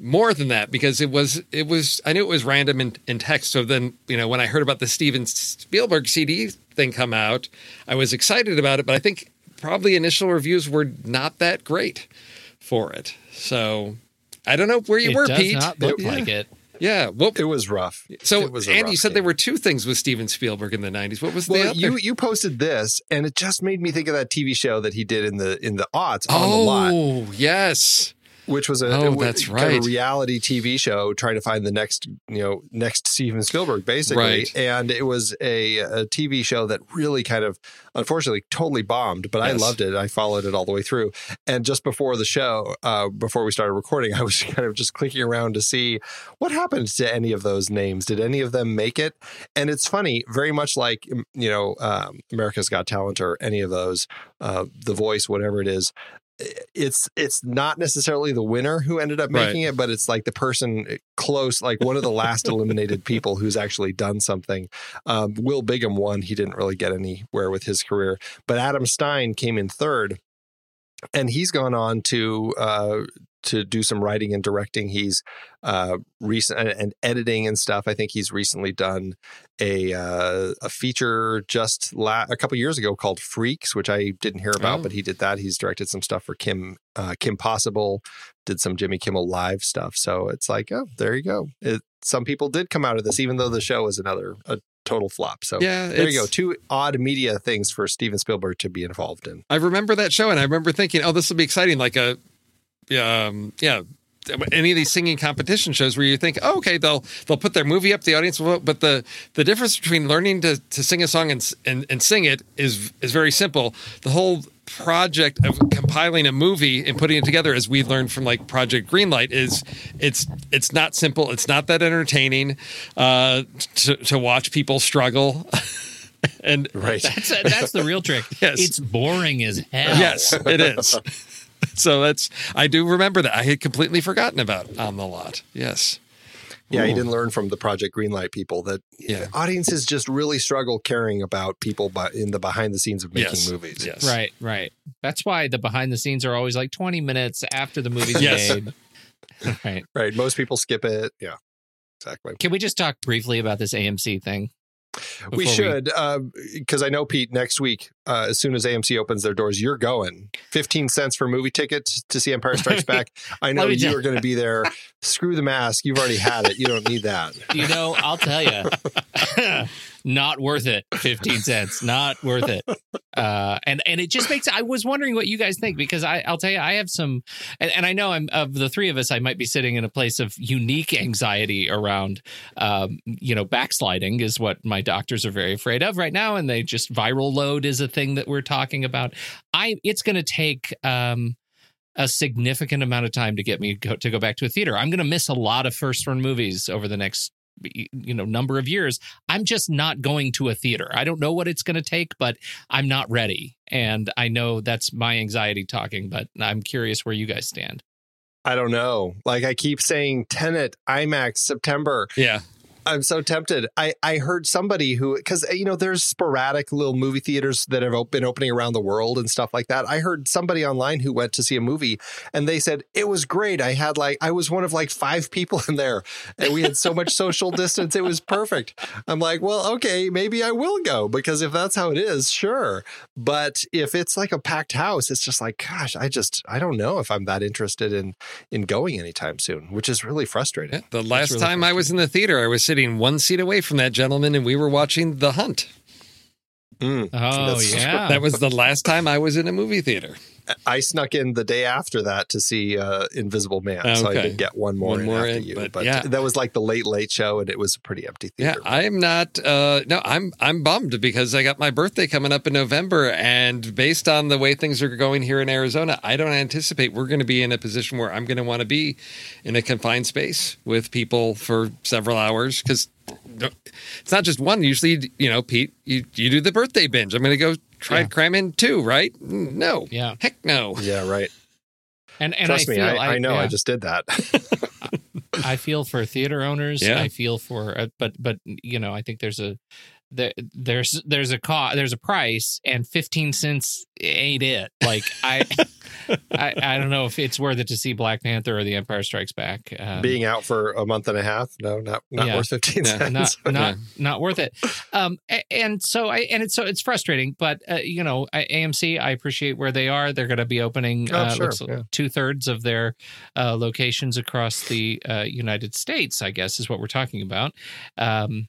more than that because it was it was I knew it was random in, in text. So then you know when I heard about the Steven Spielberg CD thing come out, I was excited about it. But I think probably initial reviews were not that great for it. So I don't know where you it were, does Pete. not look yeah. like it. Yeah. Well, It was rough. so it was a Andy, you said game. there were two things with Steven Spielberg in the '90s. What was the other? you you posted this, and it just made me think of that TV show that he did in the in the aughts on the lot. oh, yes. Which was a Oh, that's kind of right. a reality TV show trying to find the next you know next Steven Spielberg basically, Right. and it was a, a TV show that really kind of unfortunately totally bombed, but I loved it. I followed it all the way through, and just before the show, uh, before we started recording, I was kind of just clicking around to see what happened to any of those names. Did any of them make it? And it's funny, very much like you know um, America's Got Talent or any of those, uh, The Voice, whatever it is it's it's not necessarily the winner who ended up Right. making it, but it's like the person close, like one of the last eliminated people who's actually done something. Um, Will Bigham won; he didn't really get anywhere with his career, but Adam Stein came in third, and he's gone on to uh, to do some writing and directing. He's uh, recent and, editing and stuff. I think he's recently done a uh, a feature just la- a couple years ago called Freaks, which I didn't hear about, Oh. but he did that. He's directed some stuff for Kim uh, Kim Possible, did some Jimmy Kimmel live stuff. So it's like, oh, there you go. It, some people did come out of this, even though the show is another a total flop. So Yeah, there you go. Two odd media things for Steven Spielberg to be involved in. I remember that show, and I remember thinking, "Oh, this will be exciting!" Like a, um, yeah, any of these singing competition shows where you think, oh, okay, they'll they'll put their movie up, the audience will vote. But the the difference between learning to, to sing a song and, and and sing it is is very simple. The whole project of compiling a movie and putting it together, as we learned from like Project Greenlight, is it's it's not simple. It's not that entertaining uh, to to watch people struggle. and Right. That's that's the real trick. Yes. It's boring as hell. Yes, it is. so that's I do remember that. I had completely forgotten about on the lot. Yes. Yeah, he didn't learn from the Project Greenlight people that Yeah. audiences just really struggle caring about people by, in the behind the scenes of making Yes. movies. Yes. Right, right. That's why the behind the scenes are always like 20 minutes after the movie's Yes. made. right. Right. Most people skip it. Yeah. Exactly. Can we just talk briefly about this AMC thing? we should, uh, because I know Pete. Next week, uh, as soon as AMC opens their doors, you're going. Fifteen cents for movie tickets to see Empire Strikes Back. I know you are going to be there. Screw the mask. You've already had it. You don't need that. You know, I'll tell you, not worth it. Fifteen cents, not worth it. Uh, and and it just makes. I was wondering what you guys think because I, I'll tell you, I have some, and, and I know I'm of the three of us, I might be sitting in a place of unique anxiety around, um, you know, backsliding is what my doctors are very afraid of right now, and they just viral load is a thing that we're talking about. I it's going to take. Um, a significant amount of time to get me go, to go back to a theater. I'm going to miss a lot of first run movies over the next you know number of years. I'm just not going to a theater. I don't know what it's going to take, but I'm not ready. And I know that's my anxiety talking, but I'm curious where you guys stand. I don't know. Like I keep saying, Tenet, IMAX, September. Yeah. I'm so tempted. I, I heard somebody who, because, you know, there's sporadic little movie theaters that have been opening around the world and stuff like that. I heard somebody online who went to see a movie and they said, it was great. I had like, I was one of like five people in there and we had so much social distance. It was perfect. I'm like, well, okay, maybe I will go because if that's how it is, sure. But if it's like a packed house, it's just like, gosh, I just, I don't know if I'm that interested in, in going anytime soon, which is really frustrating. Yeah. The last really time I was in the theater, I was sitting one seat away from that gentleman and we were watching The Hunt. Mm. Oh That's- yeah, That was the last time I was in a movie theater. I snuck in the day after that to see uh, Invisible Man, so I did get one more, One more after in, you. but But, yeah. that was like the late late show, and it was a pretty empty Yeah, theater. I'm not. Uh, no, I'm I'm bummed because I got my birthday coming up in November, and based on the way things are going here in Arizona, I don't anticipate we're going to be in a position where I'm going to want to be in a confined space with people for several hours because it's not just one. Usually, you know, Pete, you you do the birthday binge. I'm going to go try Yeah. and cram two, right? No, yeah. heck no. yeah, right. And and Trust I me, feel I, I know. I just did that. I feel for theater owners. Yeah. I feel for, uh, but but you know, I think there's a there, there's there's a cost, there's a price, and fifteen cents ain't it. Like I, I I don't know if it's worth it to see Black Panther or The Empire Strikes Back. Um, Being out for a month and a half, no, not not Yeah. worth fifteen Yeah. cents. not not not worth it. Um, and so I and it's so it's frustrating, but uh, you know, I- AMC, I appreciate where they are. They're going to be opening Oh, uh, sure, yeah. two thirds of their uh, locations across the uh, United States. I guess is what we're talking about. Um,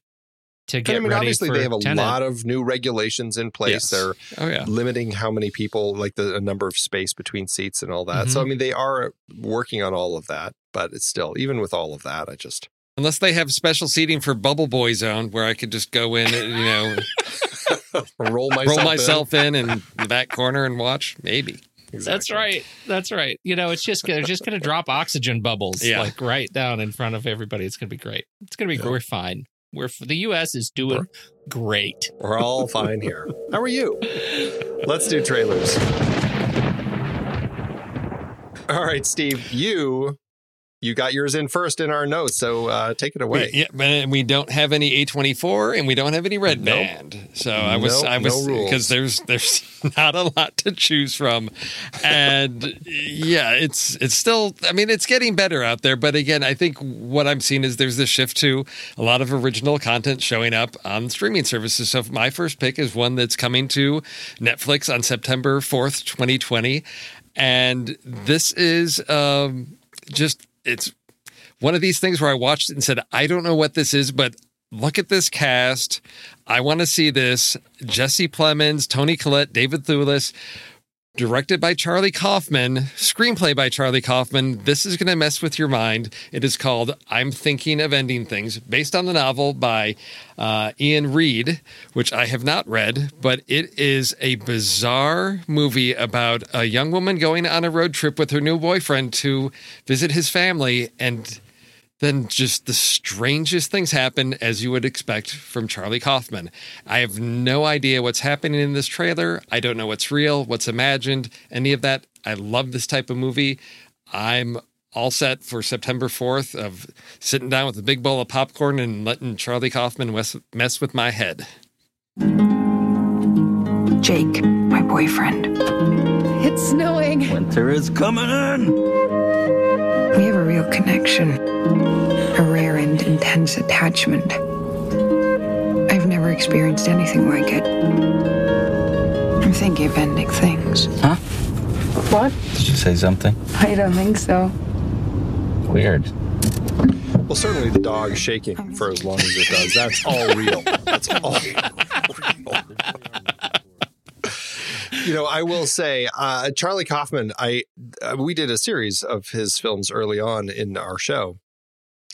to get I mean, ready obviously, for they have a Tenet. lot of new regulations in place. Yes. They're Oh yeah. limiting how many people, like the a number of space between seats and all that. Mm-hmm. So, I mean, they are working on all of that, but it's still, even with all of that, I just Unless they have special seating for Bubble Boy Zone, where I could just go in, and, you know, roll myself, roll in. myself in in the back corner and watch. Maybe. That's right. That's right. You know, it's just they're just going to drop oxygen bubbles Yeah. like right down in front of everybody. It's going to be great. It's going to be we're fine. We're the U.S. is doing great. We're all fine here. How are you? Let's do trailers. All right, Steve, you you got yours in first in our notes, so uh, take it away. We, yeah, but we don't have any A24 and we don't have any red Nope. band. So I was, Nope, I was, no because there's, there's not a lot to choose from. And yeah, it's, it's still, I mean, it's getting better out there. But again, I think what I'm seeing is there's this shift to a lot of original content showing up on streaming services. So my first pick is one that's coming to Netflix on September 4th, 2020. And this is um, just, it's one of these things where I watched it and said, I don't know what this is, but look at this cast. I want to see this. Jesse Plemons, Toni Collette, David Thewlis. Directed by Charlie Kaufman, screenplay by Charlie Kaufman. This is going to mess with your mind. It is called I'm Thinking of Ending Things, based on the novel by uh, Iain Reid, which I have not read, but it is a bizarre movie about a young woman going on a road trip with her new boyfriend to visit his family and then just the strangest things happen as you would expect from Charlie Kaufman. I have no idea what's happening in this trailer. I don't know what's real, what's imagined, any of that. I love this type of movie. I'm all set for September 4th of sitting down with a big bowl of popcorn and letting Charlie Kaufman mess, mess with my head. Jake, my boyfriend. It's snowing. Winter is coming in. We have a real connection, a rare and intense attachment. I've never experienced anything like it. I'm thinking of ending things. Huh? What? Did you say something? I don't think so. Weird. Well, certainly the dog shaking for as long as it does. That's all real. That's all real. You know, I will say, uh, Charlie Kaufman. I uh, we did a series of his films early on in our show,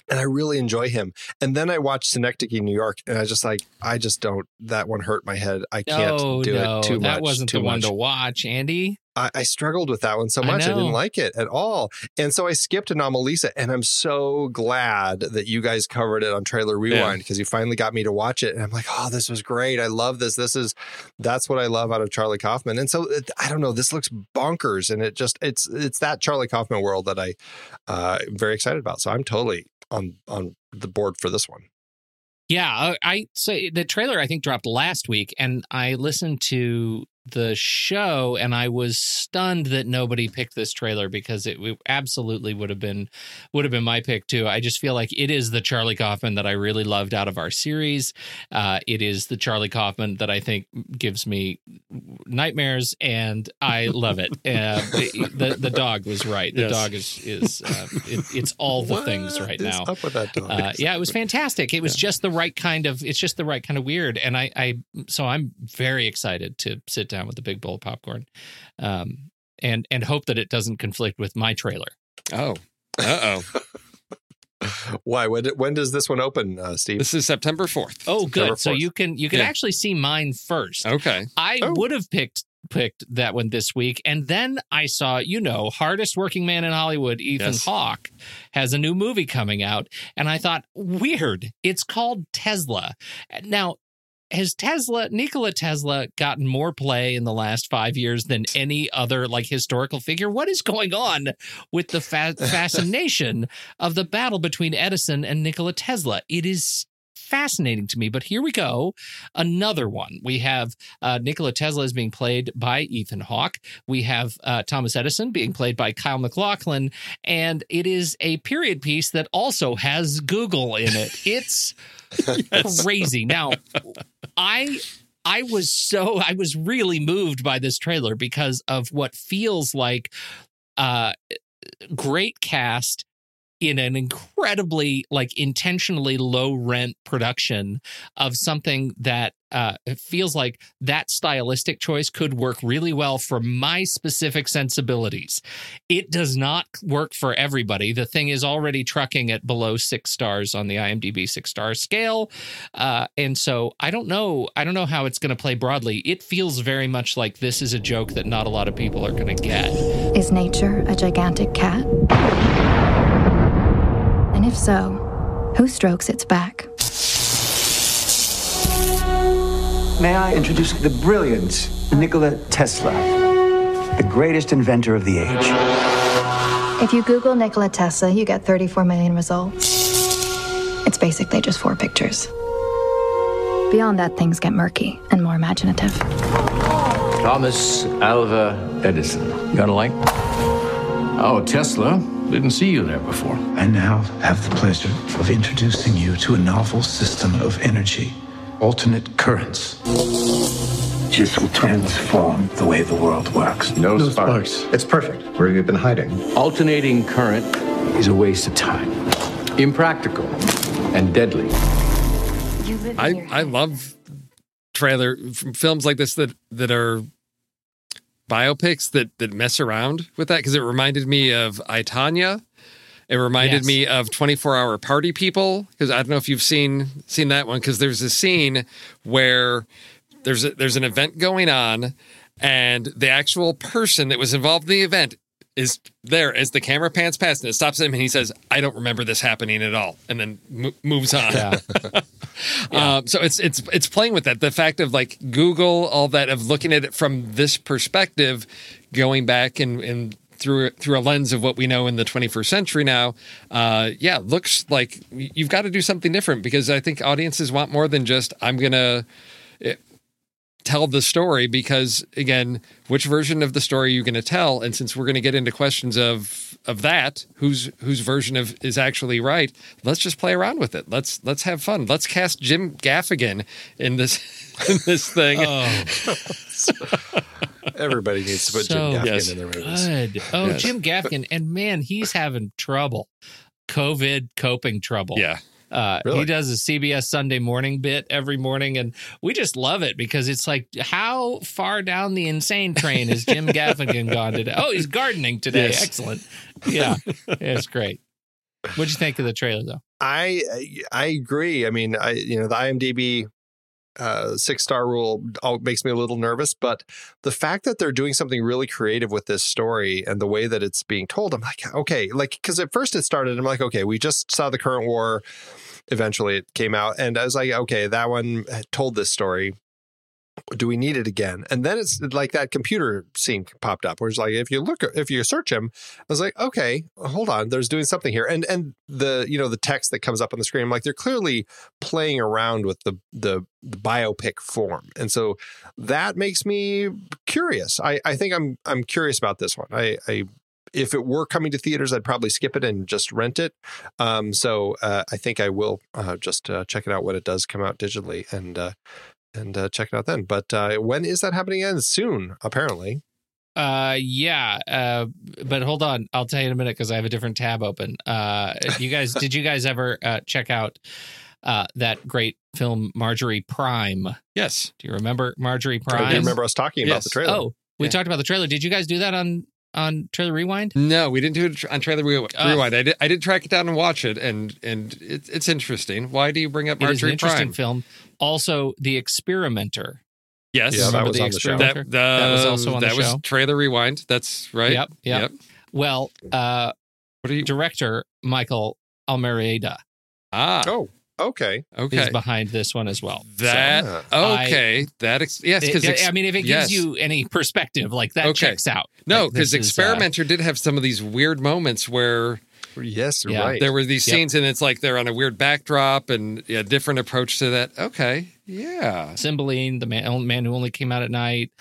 and I really enjoy him. And then I watched Synecdoche, New York, and I just like, I just don't. That one hurt my head. I can't no, do no, it too much. that wasn't too the one to watch, Andy. I, I struggled with that one so much. I, didn't like it at all. And so I skipped Anomalisa. And I'm so glad that you guys covered it on Trailer Rewind because you finally got me to watch it. And I'm like, oh, this was great. I love this. This is, that's what I love out of Charlie Kaufman. And so I don't know, this looks bonkers. And it just, it's, it's that Charlie Kaufman world that I, uh, am very excited about. So I'm totally on, on the board for this one. Yeah, uh, I, I say the trailer I think dropped last week, and I listened to the show, and I was stunned that nobody picked this trailer because it, absolutely would have been would have been my pick too. I just feel like it is the Charlie Kaufman that I really loved out of our series. Uh, it is the Charlie Kaufman that I think gives me nightmares, and I love it. Uh, the, the dog was right. The Yes. dog is is uh, it, it's all the things right now. up with that dog? Uh, yeah, it was fantastic. It was just the right kind of. It's just the right kind of weird, and I, I, so I'm very excited to sit down with a big bowl of popcorn, um, and and hope that it doesn't conflict with my trailer. Oh, uh oh. Why? When, when does this one open, uh, Steve? This is September 4th. Oh, September good. So you can you can Yeah. actually see mine first. Okay. I Oh. would have picked picked that one this week, and then I saw you know hardest working man in Hollywood, Ethan Yes. Hawke, has a new movie coming out, and I thought weird. It's called Tesla. Now. Has Tesla, Nikola Tesla, gotten more play in the last five years than any other like historical figure? What is going on with the fa- fascination of the battle between Edison and Nikola Tesla? It is fascinating to me. But here we go. Another one. We have uh, Nikola Tesla is being played by Ethan Hawke. We have uh, Thomas Edison being played by Kyle MacLachlan. And it is a period piece that also has Google in it. It's crazy. Now, I. I was so I was really moved by this trailer because of what feels like uh great cast in an incredibly like intentionally low rent production of something that uh it feels like that stylistic choice could work really well for my specific sensibilities. It does not work for everybody. The thing is already trucking at below six stars on the imdb six star scale. Uh and so i don't know i don't know how it's going to play broadly. It feels very much like this is a joke that not a lot of people are going to get. Is nature a gigantic cat? And if so, who strokes its back? May I introduce the brilliant Nikola Tesla, the greatest inventor of the age. If you Google Nikola Tesla, you get 34 million results. It's basically just four pictures. Beyond that, things get murky and more imaginative. Thomas Alva Edison. You got a light? Oh, Tesla. Didn't see you there before. I now have the pleasure of introducing you to a novel system of energy, alternate currents. This will transform the way the world works. No, sparks. It's perfect. Where have you been hiding? Alternating current is a waste of time. Impractical and deadly. I, I love trailer films like this that that are biopics that that mess around with that because it reminded me of I Tonya. It reminded Yes. me of 24 Hour Party People because I don't know if you've seen seen that one because there's a scene where there's a, there's an event going on and the actual person that was involved in the event is there as the camera pans past and it stops him and he says I don't remember this happening at all and then mo- moves on. Yeah. Um, so it's it's it's playing with that. The fact of like Google, all that of looking at it from this perspective, going back and and through through a lens of what we know in the 21st century now. Uh, yeah, looks like you've got to do something different because I think audiences want more than just I'm gonna. eh, Tell the story because again, which version of the story are you going to tell? And since we're going to get into questions of of that, whose whose version of is actually right, let's just play around with it. Let's let's have fun. Let's cast Jim Gaffigan in this in this thing. Everybody needs to put so Jim Gaffigan Yes. in their movies. good. Oh, Yes. Jim Gaffigan, and man, he's having trouble. COVID coping trouble. Yeah. Uh, Really? He does a CBS Sunday morning bit every morning, and we just love it because it's like, how far down the insane train is Jim Gaffigan gone today? Oh, he's gardening today. Yes. Excellent. Yeah, it's great. What'd you think of the trailer, though? I I agree. I mean, I you know the IMDb uh, six star rule makes me a little nervous, but the fact that they're doing something really creative with this story and the way that it's being told, I'm like, okay, like because at first it started, I'm like, okay, we just saw the current war. Eventually, it came out, and I was like, okay, that one told this story. Do we need it again? And then it's like that computer scene popped up, where it's like, if you look, if you search him, I was like, okay, hold on, there's doing something here, and and the you know the text that comes up on the screen, like they're clearly playing around with the the, the biopic form, and so that makes me curious. I I think I'm I'm curious about this one. I I if it were coming to theaters, I'd probably skip it and just rent it. Um, so uh, I think I will uh, just uh, check it out when it does come out digitally and uh, and uh, check it out then. But uh, when is that happening again? Soon, apparently. Uh, yeah. Uh, but hold on, I'll tell you in a minute because I have a different tab open. Uh, you guys, did you guys ever uh, check out uh that great film Marjorie Prime? Yes. Do you remember Marjorie Prime? I do remember us talking about the trailer. Oh, we Yeah. talked about the trailer. Did you guys do that on on Trailer Rewind? No, we didn't do it on Trailer Rewind. Oh. Rewind. I did. I did track it down and watch it, and and it, it's interesting. Why do you bring up It is an interesting Prime? film. Also, The Experimenter. Yes, Yeah, that was The on the show. Experimenter? That, That was also on that the was show. Trailer Rewind. That's right. Yep, yep. Well, uh, What are you? director Michael Almereyda Ah, Oh, okay. okay. is behind this one as well. That So, okay. that ex- yes, It- because I mean, if it gives you any perspective, like that Okay. checks out. no, Like, because this is, uh, Experimenter did have some of these weird moments where Yes, Yeah. right. there were these Yep. scenes, and it's like they're on a weird backdrop and a different approach to that. Okay, yeah. Cymbeline, the man, man who only came out at night.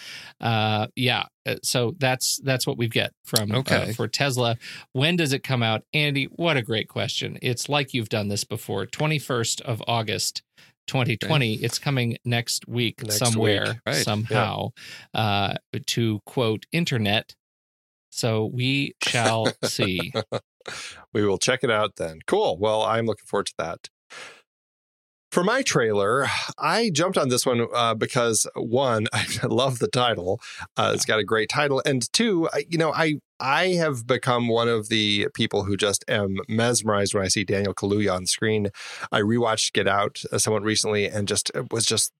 Uh, yeah. Uh, So that's that's what we've get from uh, Okay. for Tesla. When does it come out, Andy? What a great question. It's like you've done this before. Twenty first of August. 2020 it's coming next week Next somewhere week. Right. somehow uh to quote internet so we shall see we will check it out then. Cool. Well, I'm looking forward to that. For my trailer, I jumped on this one uh, because one, I love the title. Uh, it's got a great title, and two, I, you know, I I have become one of the people who just am mesmerized when I see Daniel Kaluuya on screen. I rewatched Get Out uh, somewhat recently, and just was just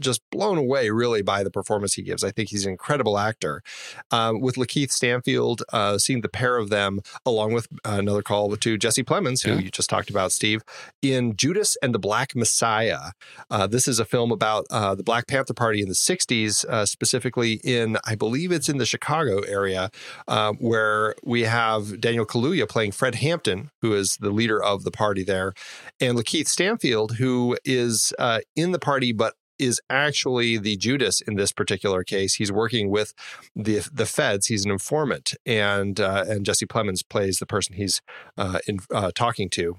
just blown away really by the performance he gives. I think he's an incredible actor. Um, with Lakeith Stanfield, uh, seeing the pair of them along with uh, another call to Jesse Plemons, who Yeah. you just talked about, Steve, in Judas and the Black Messiah. Uh, this is a film about uh, the Black Panther Party in the 60s, uh, specifically in, I believe it's in the Chicago area, uh, where we have Daniel Kaluuya playing Fred Hampton, who is the leader of the party there, and Lakeith Stanfield, who is uh, in the party but is actually the Judas in this particular case. He's working with the the feds. He's an informant, and uh, and Jesse Plemons plays the person he's uh, in, uh, talking to.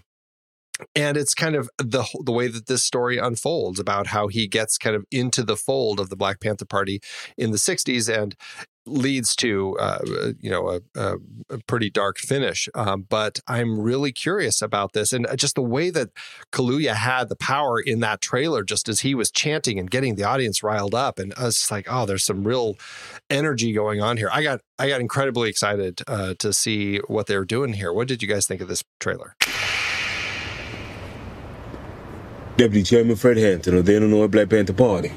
And it's kind of the the way that this story unfolds about how he gets kind of into the fold of the Black Panther Party in the '60s, and leads to uh, you know a, a, pretty dark finish. Um, but I'm really curious about this and uh, just the way that Kaluuya had the power in that trailer, just as he was chanting and getting the audience riled up, and was like, oh, there's some real energy going on here. I got I got incredibly excited uh, to see what they were doing here. What did you guys think of this trailer? Deputy Chairman Fred Hampton of the Illinois Black Panther Party.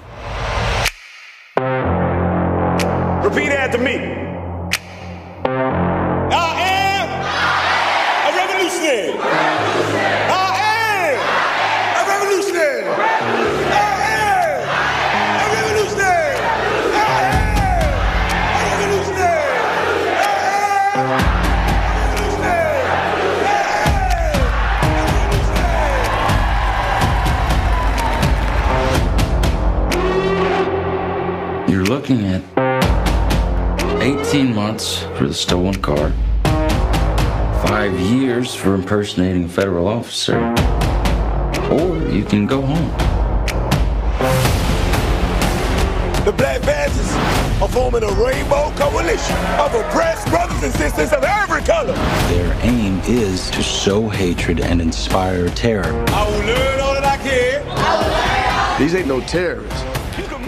Looking at 18 months for the stolen car, five years for impersonating a federal officer, or you can go home. The Black Panthers are forming a rainbow coalition of oppressed brothers and sisters of every color. Their aim is to sow hatred and inspire terror. I will learn all that I can. These ain't no terrorists.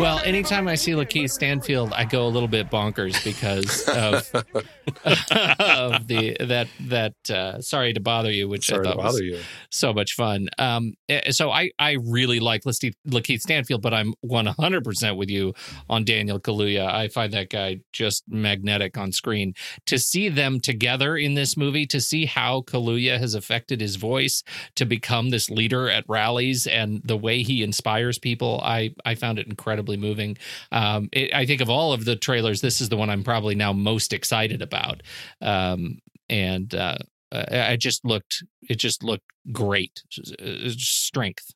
Well, anytime I see Lakeith Stanfield, I go a little bit bonkers because of, of the that that uh, sorry to bother you, which Sorry I to thought was you. so much fun. Um, eh, so I I really like Lakeith Lakeith Stanfield, but I'm 100 percent with you on Daniel Kaluuya. I find that guy just magnetic on screen. To see them together in this movie, to see how Kaluuya has affected his voice to become this leader at rallies and the way he inspires people, I I found it incredibly moving. Um, it, I think of all of the trailers, this is the one I'm probably now most excited about. Um, and uh, I I just looked, it just looked great, Uh, strength.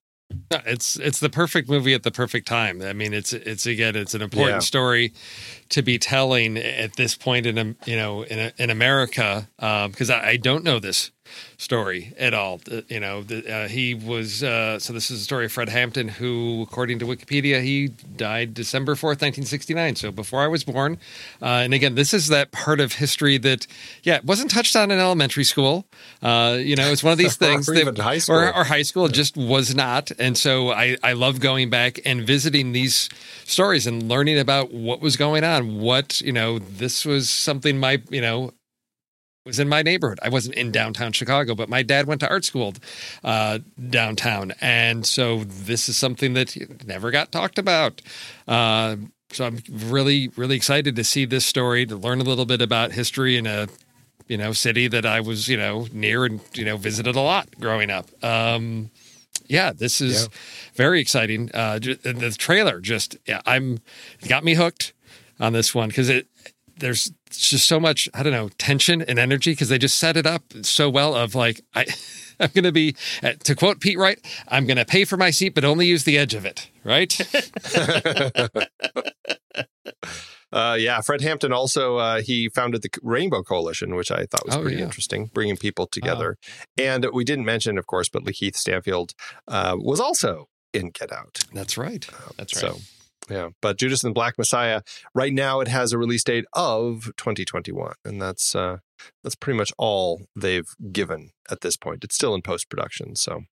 No, It's it's the perfect movie at the perfect time. I mean, it's it's again, it's an important Yeah. story to be telling at this point in um, you know in in America because I, I don't know this story at all. You know, the, uh, he was uh, so this is the story of Fred Hampton, who, according to Wikipedia, he died December fourth, nineteen sixty nine. So before I was born. Uh, and again, this is that part of history that yeah, it wasn't touched on in elementary school. Uh, you know, it's one of these Or things that high school. or, or high school just was not. And so I, I love going back and visiting these stories and learning about what was going on. What, you know, this was something my, you know, was in my neighborhood. I wasn't in downtown Chicago, but my dad went to art school uh, downtown. And so this is something that never got talked about. Uh, so I'm really, really excited to see this story, to learn a little bit about history in a you know, city that I was, you know, near and, you know, visited a lot growing up. Um, yeah, this is very exciting. Uh, the trailer just, yeah, I'm, got me hooked on this one because it, there's just so much, I don't know, tension and energy because they just set it up so well of like, I, I'm going to be, uh, to quote Pete Wright, I'm going to pay for my seat, but only use the edge of it. Right. Uh, yeah, Fred Hampton also uh, he founded the Rainbow Coalition, which I thought was Oh, pretty yeah. interesting, bringing people together. And we didn't mention, of course, but LaKeith Stanfield uh, was also in Get Out. That's right. That's right. So, yeah, but Judas and the Black Messiah. Right now, it has a release date of 2021, and that's uh, that's pretty much all they've given at this point. It's still in post production, so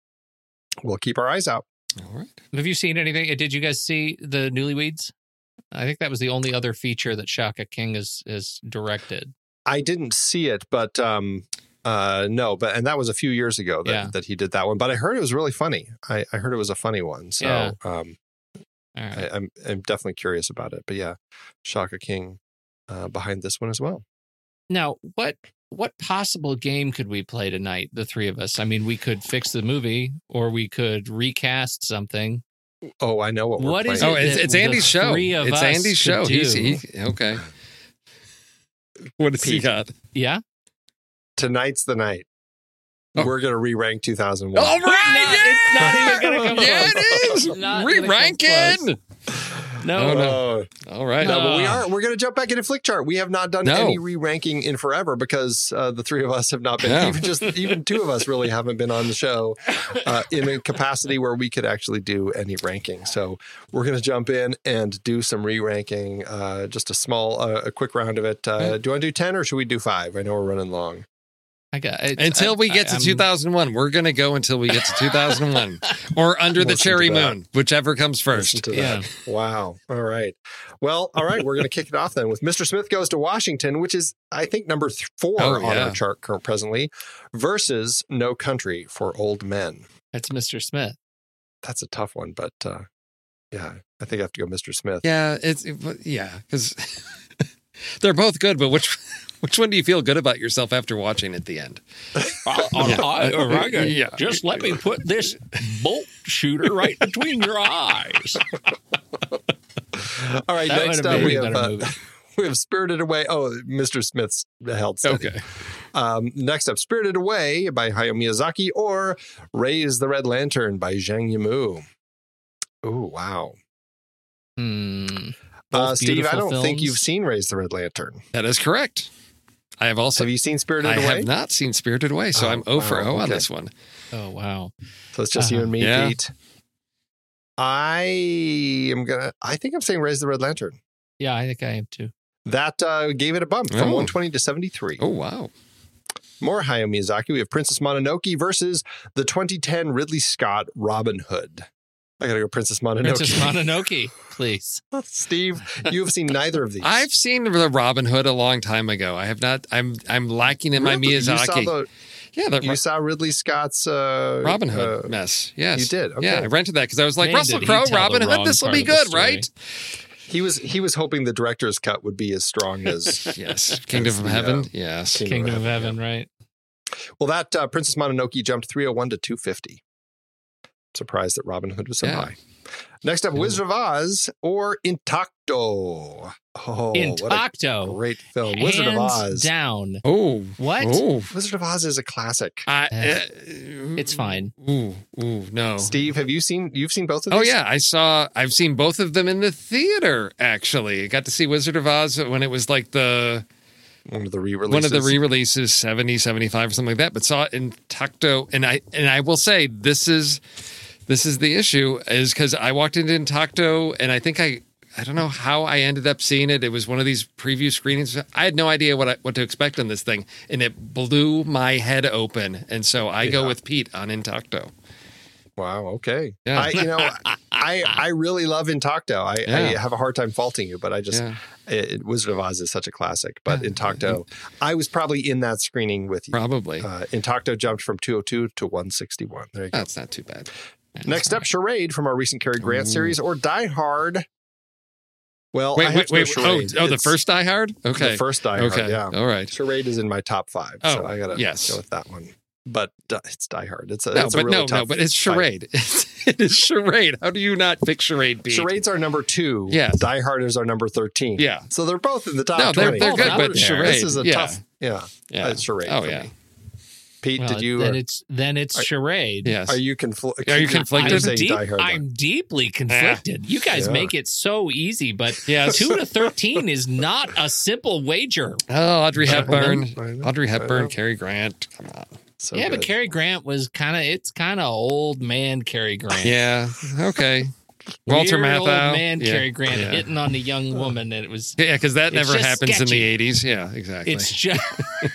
we'll keep our eyes out. All right. Have you seen anything? Did you guys see the Newlyweeds? I think that was the only other feature that Shaka King has has directed. I didn't see it, but um, uh, no, but and that was a few years ago that, Yeah. that he did that one. But I heard it was really funny. I, I heard it was a funny one. So Yeah. um, right. I, I'm I'm definitely curious about it. But yeah, Shaka King uh, behind this one as well. Now, what what possible game could we play tonight, the three of us? I mean, we could fix the movie or we could recast something. Oh, I know what we're What is playing. Oh, it it's, it's Andy's show. It's Andy's show. He's, he, okay. What has he got? Yeah. Tonight's the night. Oh. We're gonna re-rank 2001. All right. Not- it's not even gonna come yeah, close. it is. Not Re-ranking. No. Oh, no. All right. No, but we are. We're going to jump back into Flickchart. We have not done No. any re-ranking in forever because uh, the three of us have not been. Yeah. Even just even two of us really haven't been on the show uh, in a capacity where we could actually do any ranking. So we're going to jump in and do some re-ranking. Uh, just a small, uh, a quick round of it. Uh, Do you want to do ten or should we do five? I know we're running long. I got it's- Until I- we get I- to I'm- 2001, we're going to go until we get to 2001 or under the cherry moon, whichever comes first. to that. Wow. All right. Well, all right. We're going to kick it off then with Mr. Smith Goes to Washington, which is, I think, number th- four Oh, on yeah. our chart current presently, versus No Country for Old Men. That's Mr. Smith. That's a tough one, but uh, yeah, I think I have to go Mr. Smith. Yeah, it's it- yeah, because they're both good. But which which one do you feel good about yourself after watching at the end? I, I, I reckon. Yeah. Just let me put this bolt shooter right between your eyes. All right. That next up, we have, uh, we have Spirited Away. Oh, Mr. Smith's held steady. Okay. Um, next up, Spirited Away by Hayao Miyazaki or Raise the Red Lantern by Zhang Yimou. Oh, wow. Hmm. Uh, Steve, I don't think you've seen Raise the Red Lantern. That is correct. I have also. Have you seen Spirited I Away? have not seen Spirited Away, so Oh, I'm 0 for wow, 0 on this one. Oh wow. So it's just you Uh-huh. and me, Yeah. Pete. I am gonna. I think I'm saying Raise the Red Lantern. Yeah, I think I am too. That uh, gave it a bump from Oh. 120 to 73. Oh wow. More Hayao Miyazaki. We have Princess Mononoke versus the 2010 Ridley Scott Robin Hood. I gotta go Princess Mononoke. Princess Mononoke, please. Steve, you have seen neither of these. I've seen the Robin Hood a long time ago. I have not. I'm I'm lacking in my Really? You saw Miyazaki. the- yeah, the you saw Ridley Scott's uh, Robin Hood uh, mess. Yes, you did? Okay. Yeah, I rented that because I was like Man, Russell did he Crowe, tell Robin Hood. This will be good, right? He was he was hoping the director's cut would be as strong as Yes, Kingdom of Heaven. uh, yes, Kingdom of Heaven, right? Well, that uh, Princess Mononoke jumped 301 to 250. Surprised that Robin Hood was so Yeah. high. Next up, Wizard of Oz or Intacto. Oh, what a Intacto. great film. Wizard of Oz. down. Oh, What? Oh, Wizard of Oz is a classic. I, Eh, uh, It's fine. Ooh, ooh, no. Steve, have you seen you've seen both of these? Oh these? yeah, I saw. I've seen both of them in the theater. Actually, I got to see Wizard of Oz when it was like the One of the re-releases. one of the re-releases 70 75 or something like that but saw it in tacto and i and i will say this is this is the issue is because i walked into intacto and i think i i don't know how i ended up seeing it it was one of these preview screenings i had no idea what I, what to expect on this thing and it blew my head open and so i go with pete on intacto Wow. Okay. Yeah. I, you know, I I really love Intacto. I, I have a hard time faulting you, but I just Yeah. it, Wizard of Oz is such a classic. But Intacto, I was probably in that screening with you. probably Uh, Intacto jumped from 202 to 161. There you go. that's not too bad Next up, Charade from our recent Cary Grant series, or Die Hard. Well, I wait have wait to go wait oh, oh the It's first die hard okay The first Die Hard. okay Yeah. all right Charade is in my top five, so Oh, I gotta yes. go with that one. But uh, it's Die Hard. It's a, no, it's a but really no, no, but it's charade. It's, it is charade. How do you not pick charade? Pete? Charade's our number two. Yeah, Die Hard is our number 13. Yeah. So they're both in the top No, they're 20. they're Oh, good, but was- charade. This is a yeah. tough. Yeah. Yeah. It's charade. Oh for yeah. me. Pete, Well, did you? Then uh, it's then it's charade. Yes. Are you, confl- Are you I'm conflicted? deep- Die Hard. then. I'm deeply conflicted. You guys Yeah. make it so easy, but Yes. two to thirteen is not a simple wager. Oh, Audrey I know, Hepburn. I know, Audrey Hepburn, know. Cary Grant. Come on. So yeah, but good. Cary Grant was kind of it's kind of old man Cary Grant. Yeah. Okay. Walter Weird old man yeah. Cary Grant Yeah. hitting on the young woman, and it was Yeah, because that never just happens in the 80s. Yeah, exactly. it's just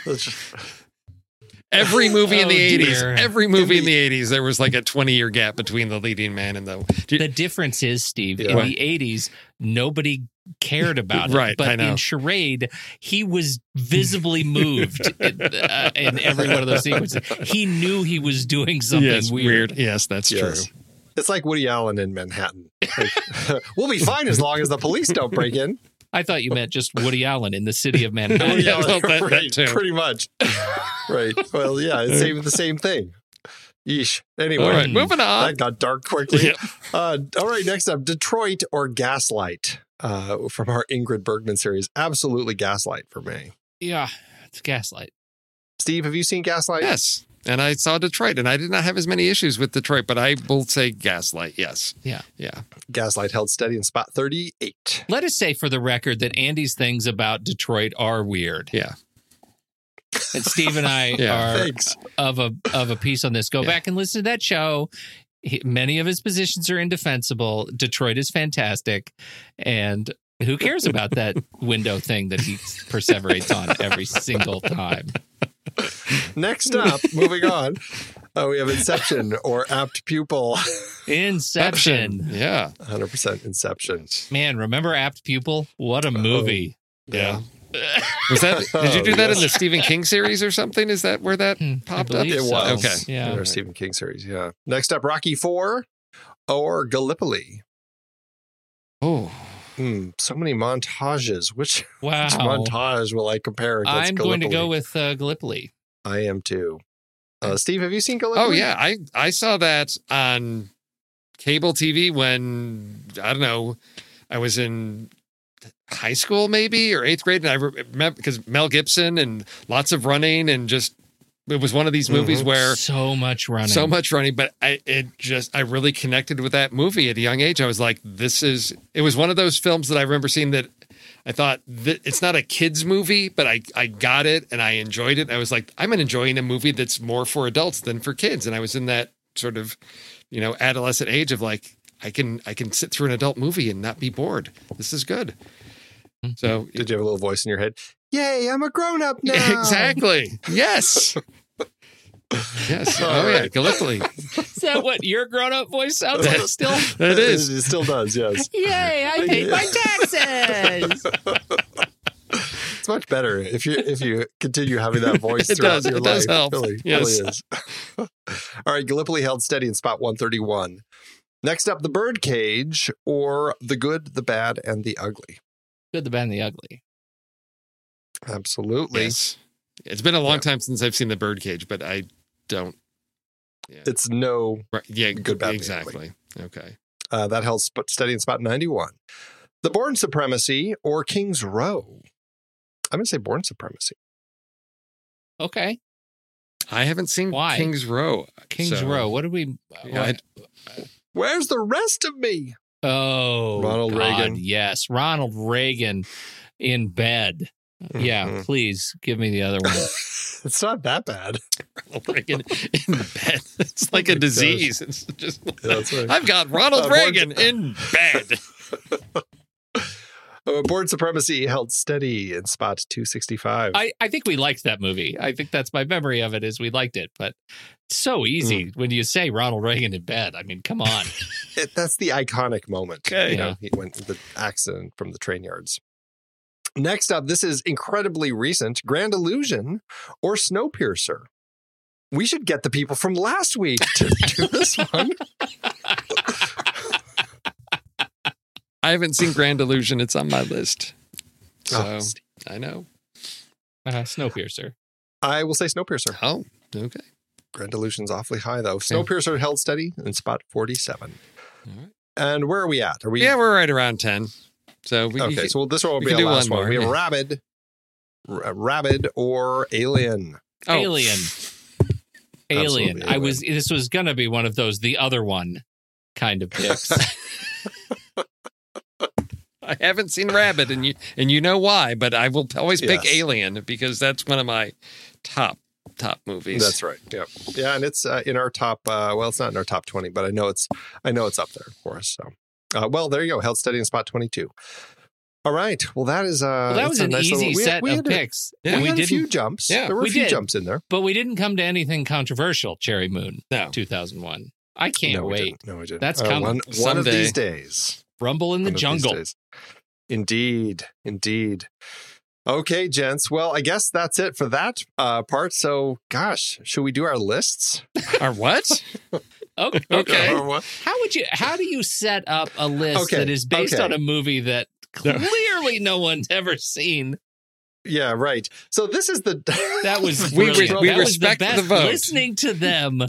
every movie in Oh, the 80s, every movie in the 80s, there was like a 20 year gap between the leading man and the. Do- the difference is Steve Yeah. in the '80s nobody cared about it, Right, But I know. in charade, he was visibly moved in, uh, in every one of those sequences. He knew he was doing something yes, weird. Yes, that's Yes. true. It's like Woody Allen in Manhattan. Like, we'll be fine as long as the police don't break in. I thought you meant just Woody Allen in the city of Manhattan. Woody Allen, well, that- that right, too. pretty much. right. Well, yeah, it's same, the same thing. Yeesh. Anyway, All right, moving on. that got dark quickly. Yeah. Uh, all right, next up, Detroit or Gaslight uh, from our Ingrid Bergman series. Absolutely Gaslight for me. Yeah, it's Gaslight. Steve, have you seen Gaslight? Yes. And I saw Detroit, and I did not have as many issues with Detroit, but I will say Gaslight, yes. Yeah. Yeah. Gaslight held steady in spot 38. Let us say for the record that Andy's things about Detroit are weird. Yeah. And Steve and I Yeah. are Thanks. of a of a piece on this. Go Yeah. back and listen to that show. He, many of his positions are indefensible. Detroit is fantastic, and who cares about that window thing that he perseverates on every single time? Next up, moving on, uh, we have Inception or Apt Pupil. Inception. Yeah. 100% Inception. Man, remember Apt Pupil? What a movie! Yeah. Was that? Did you do that in the Stephen King series or something? Is that where that popped up? believe It so. was. Okay. Yeah. In our Stephen King series, yeah. Next up, Rocky 4 or Gallipoli. Oh, Hmm, so many montages. Which, Wow. which montage will I compare against I'm going to go with uh, Gallipoli. I am too. Uh, Steve, have you seen Gallipoli? oh yeah. I I saw that on cable TV when I don't know. I was in high school maybe or eighth grade, and I remember because Mel Gibson and lots of running and just it was one of these movies mm-hmm. where so much running, so much running but i it just i really connected with that movie at a young age. I was like this is it was one of those films that i remember seeing that i thought that it's not a kids movie but i i got it and i enjoyed it. I was like i'm enjoying a movie that's more for adults than for kids. And i was in that sort of you know adolescent age of like i can i can sit through an adult movie and not be bored. This is good. Mm-hmm. So Did you have a little voice in your head? Yay, I'm a grown up now. exactly. Yes yes All oh yeah gallipoli Is that what your grown up voice sounds like still? it is It still does, yes. Yay, I paid my taxes. It's much better if you if you continue having that voice It throughout does. your It does help. Really, really Yes. is. All right, Gallipoli held steady in spot 131. Next up, the birdcage or the good, the bad, and the ugly. Good, the bad, and the ugly. Absolutely. Yes. It's been a long time since I've seen the birdcage, but I don't. Yeah. It's no Right, yeah, good, bad, and the exactly. Okay. Uh, that held sp- steady in spot 91. The Bourne Supremacy or King's Row. I'm going to say Bourne Supremacy. Okay. I haven't seen Why? King's Row. King's so- Row. What did we? Yeah, I- Where's the rest of me? Oh, Ronald God, Reagan. Yes, Ronald Reagan in bed. Yeah, Mhm. please give me the other one. It's not that bad. Ronald Reagan in bed. It's like a gosh. disease. It's just. that's right. I've got Ronald Uh, Born- Reagan in bed. Uh, Bourne Supremacy held steady in spot 265. I, I think we liked that movie. I think that's my memory of it is we liked it, but so easy when you say Ronald Reagan in bed. I mean, come on. It- that's the iconic moment. Okay. You know, he went the accident from the train yards. Next up, this is incredibly recent Grand Illusion or Snowpiercer. We should get the people from last week to do this one. I haven't seen Grand Illusion. It's on my list. So Oh, I know. Uh, Snowpiercer. I will say Snowpiercer. Oh, okay. Grand Illusion's awfully high, though. Snowpiercer held steady in spot 47. All right. And where are we at? Are we? Yeah, we're right around 10. So we, okay, so this one will be can our last one one. We have yeah. Rabid, R- Rabid or Alien. Oh. Alien. Alien. Absolutely I was this was gonna be one of those the other one kind of picks. I haven't seen Rabid, and you and you know why, but I will always pick Yes. Alien because that's one of my top top movies. That's right. Yeah, yeah, and it's uh, in our top. Uh, well, it's not in our top twenty, but I know it's. I know it's up there for us. So, uh, well, there you go. Held steady in spot twenty-two. All right. Well, that is. Uh, well, that was a an nice easy little- we had- set we of a- picks. Yeah, we, we had a few jumps. Yeah, there were we a few did. jumps in there. but we didn't come to anything controversial, Cherry Moon. No. 2001. I can't no, wait. didn't. No, we didn't. That's Uh, coming. one, one of these days. Rumble in the One jungle. Indeed, indeed. Okay, gents. Well, I guess that's it for that uh, part. So, gosh, should we do our lists? our what? Okay. Okay. How would you? How do you set up a list Okay, that is based okay. on a movie that clearly no one's ever seen? Yeah, right. So this is the That was We we that was respect the the best. vote. Listening to them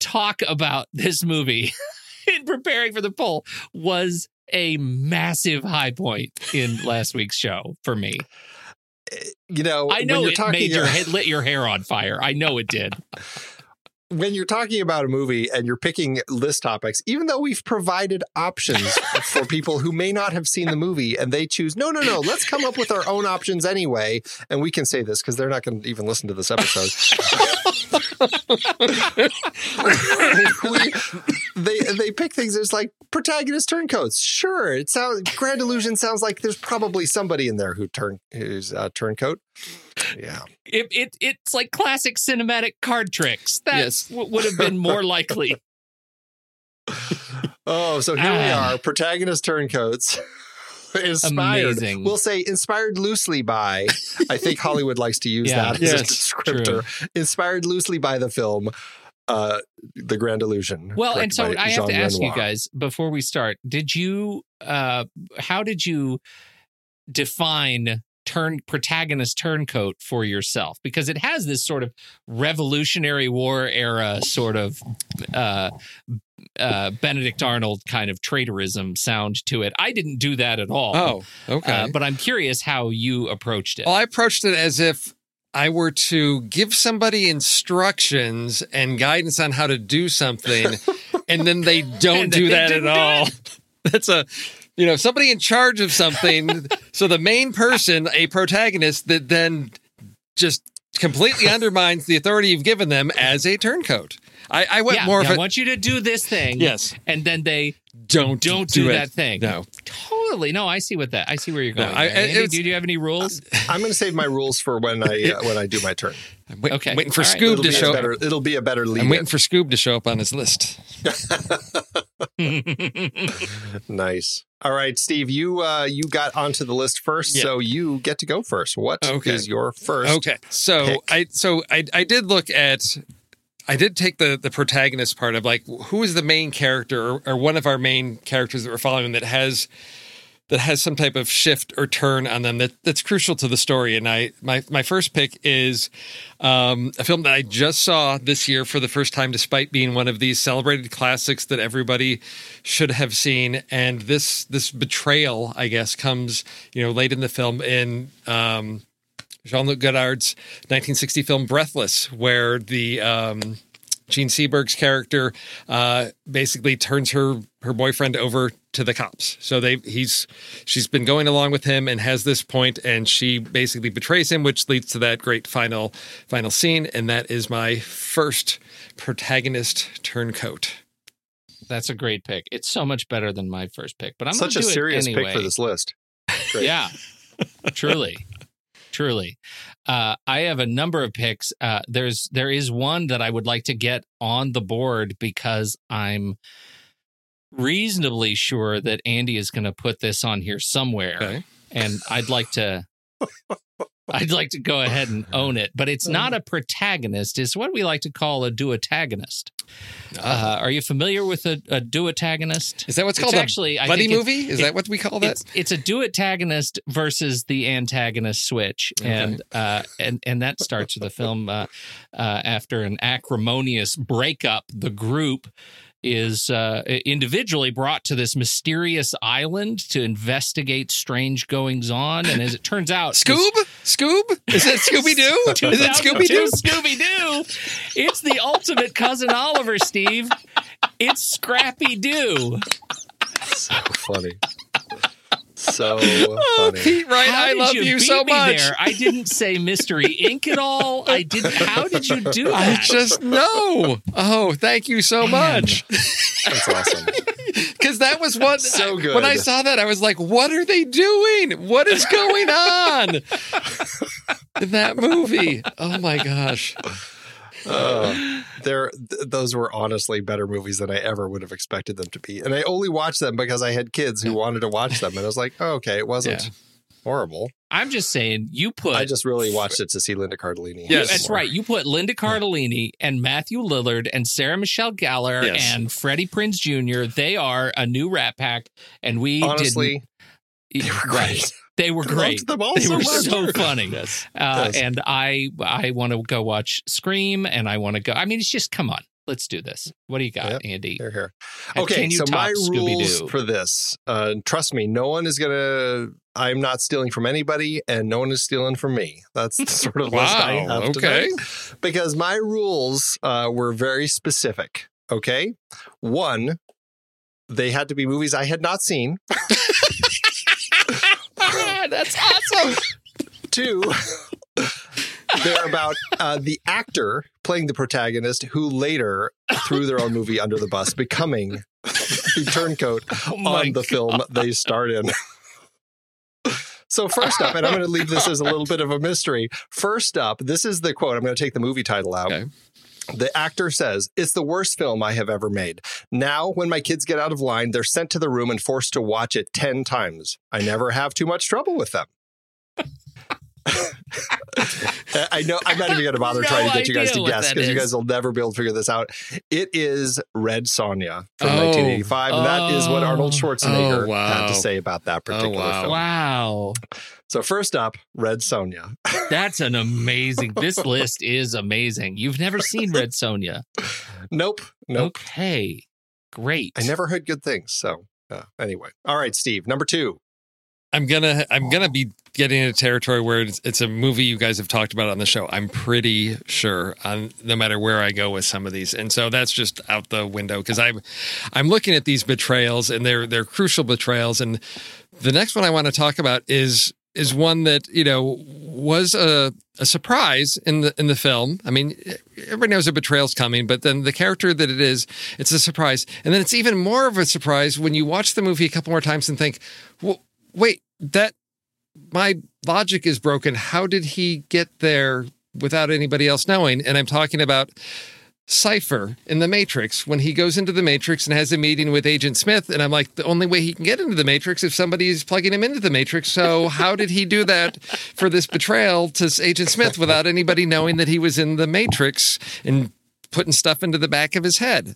talk about this movie in preparing for the poll was a massive high point in last week's show for me. you know. I know when you're it talking made your uh, head lit your hair on fire. I know it did. When you're talking about a movie and you're picking list topics, even though we've provided options for people who may not have seen the movie and they choose, no, no, no, let's come up with our own options anyway. And we can say this because they're not going to even listen to this episode. we, they they pick things. It's like protagonist turncoats. Sure, it sounds Grand Illusion sounds like there's probably somebody in there who turn who's uh, turncoat. Yeah, It, it it's like classic cinematic card tricks. That w- would have been more likely. Oh, so here we Ah. are, protagonist turncoats. inspired. Amazing. We'll say inspired loosely by. I think Hollywood likes to use Yeah. that as Yes, a descriptor. Inspired loosely by the film, uh, The Grand Illusion. Well, and so directed by I have to Jean ask you guys before we start: Did you, uh, how did you define turn protagonist turncoat for yourself? Because it has this sort of Revolutionary War era sort of uh, uh, Benedict Arnold kind of traitorism sound to it. I didn't do that at all. Oh, okay. Uh, but I'm curious how you approached it. Well, I approached it as if I were to give somebody instructions and guidance on how to do something, and then they don't And do that at do all. That's a, you know, somebody in charge of something. so the main person, a protagonist, that then just completely undermines the authority you've given them as a turncoat. I, I went yeah, more yeah, of want you to do this thing. Yes. And then they don't don't do do, that thing. No. Totally. No, I see what that. I see where you're No, going. I- Andy, do you have any rules? I'm going to save my rules for when I uh, when I do my turn. wait- okay. waiting for All right. Scoob It'll to show. better- it'll be a better lead. I'm waiting for Scoob to show up on his list. nice. All right, Steve, you uh, you got onto the list first, Yeah. so you get to go first. What is Okay. your first? Okay, so I so I I did look at I did take the the protagonist part of like who is the main character or, or one of our main characters that we're following that has that has some type of shift or turn on them that that's crucial to the story. And I my my first pick is um, a film that I just saw this year for the first time, despite being one of these celebrated classics that everybody should have seen. And this this betrayal, I guess, comes you know late in the film in. Um, Jean Luc Godard's 1960 film Breathless, where the um, Jean Seberg's character uh, basically turns her her boyfriend over to the cops. So they he's she's been going along with him and has this point, and she basically betrays him, which leads to that great final final scene. And that is my first protagonist turncoat. That's a great pick. It's so much better than my first pick. But I'm Such a gonna it serious anyway. pick for this list. Great. Yeah, truly, truly. Uh, I have a number of picks. Uh, there's there is one that I would like to get on the board because I'm reasonably sure that Andy is going to put this on here somewhere, and I'd like to. I'd like to go ahead and own it, but it's not a protagonist. It's what we like to call a duotagonist. Uh, are you familiar with a, a duotagonist? Is that what's It's called a actually I buddy movie? Is it- that what we call that? It's, it's a duotagonist versus the antagonist switch, and uh, and and that starts with the film uh, uh, after an acrimonious breakup. The group is uh, individually brought to this mysterious island to investigate strange goings on, and as it turns out, Scoob, Scoob, is it Scooby Doo? Is it Scooby Doo? Scooby Doo. It's the ultimate cousin Oliver, Steve. It's Scrappy Doo. So funny. So Oh, funny. Pete Wright, How I love you you so much. There? I didn't say Mystery Inc. at all. I didn't. How did you do that? I just know. Oh, thank you so much. That's awesome. Because that was what So good. When I saw that, I was like, "What are they doing? What is going on in that movie?" Oh my gosh! Uh, they're th- those were honestly better movies than I ever would have expected them to be, and I only watched them because I had kids who wanted to watch them, and I was like, oh, okay, it wasn't Yeah. horrible. I'm just saying. You put. I just really watched it to see Linda Cardellini. You- that's right. You put Linda Cardellini and Matthew Lillard and Sarah Michelle Gellar Yes. and Freddie Prinze Jr. They are a new Rat Pack, and we Honestly, didn't. They were Right. great. They were great. them all they so were much. so funny. Yes. Uh, Yes. And I, I want to go watch Scream, and I want to go. I mean, it's just come on. let's do this. What do you got, Andy? Here, here. Okay, can you so top my rules Scooby-Doo? for this, uh, trust me, no one is gonna. I'm not stealing from anybody, and no one is stealing from me. That's the sort of list I Wow, have okay. today. Because my rules uh, were very specific. Okay, one, they had to be movies I had not seen. That's awesome. Two, they're about uh, the actor playing the protagonist who later threw their own movie under the bus, becoming the turncoat my on the film they starred in. So first up, and I'm going to leave this as a little bit of a mystery. First up, this is the quote. I'm going to take the movie title out. The actor says, It's the worst film I have ever made. Now, when my kids get out of line, they're sent to the room and forced to watch it 10 times. I never have too much trouble with them. I know I'm not even going to bother No trying to get you guys to guess because you guys will never be able to figure this out. It is Red Sonja from Oh. 1985, and that is what Arnold Oh. Schwarzenegger Oh, wow. had to say about that particular wow. film. Wow. So first up, Red Sonja. That's an amazing. This list is amazing. You've never seen Red Sonja. Nope, nope. Okay. Great. I never heard good things. So uh, anyway, all right, Steve, number two. I'm gonna I'm gonna be getting into territory where it's, it's a movie you guys have talked about on the show. I'm pretty sure on no matter where I go with some of these, and so that's just out the window because I'm I'm looking at these betrayals and they're they're crucial betrayals. And the next one I want to talk about is is one that you know was a a surprise in the in the film. I mean, everybody knows a betrayal's coming, but then the character that it is, it's a surprise, and then it's even more of a surprise when you watch the movie a couple more times and think, well, wait, that my logic is broken. How did he get there without anybody else knowing? And I'm talking about Cypher in the Matrix when he goes into the Matrix and has a meeting with Agent Smith. And I'm like, the only way he can get into the Matrix if somebody is plugging him into the Matrix. So how did he do that for this betrayal to Agent Smith without anybody knowing that he was in the Matrix and putting stuff into the back of his head?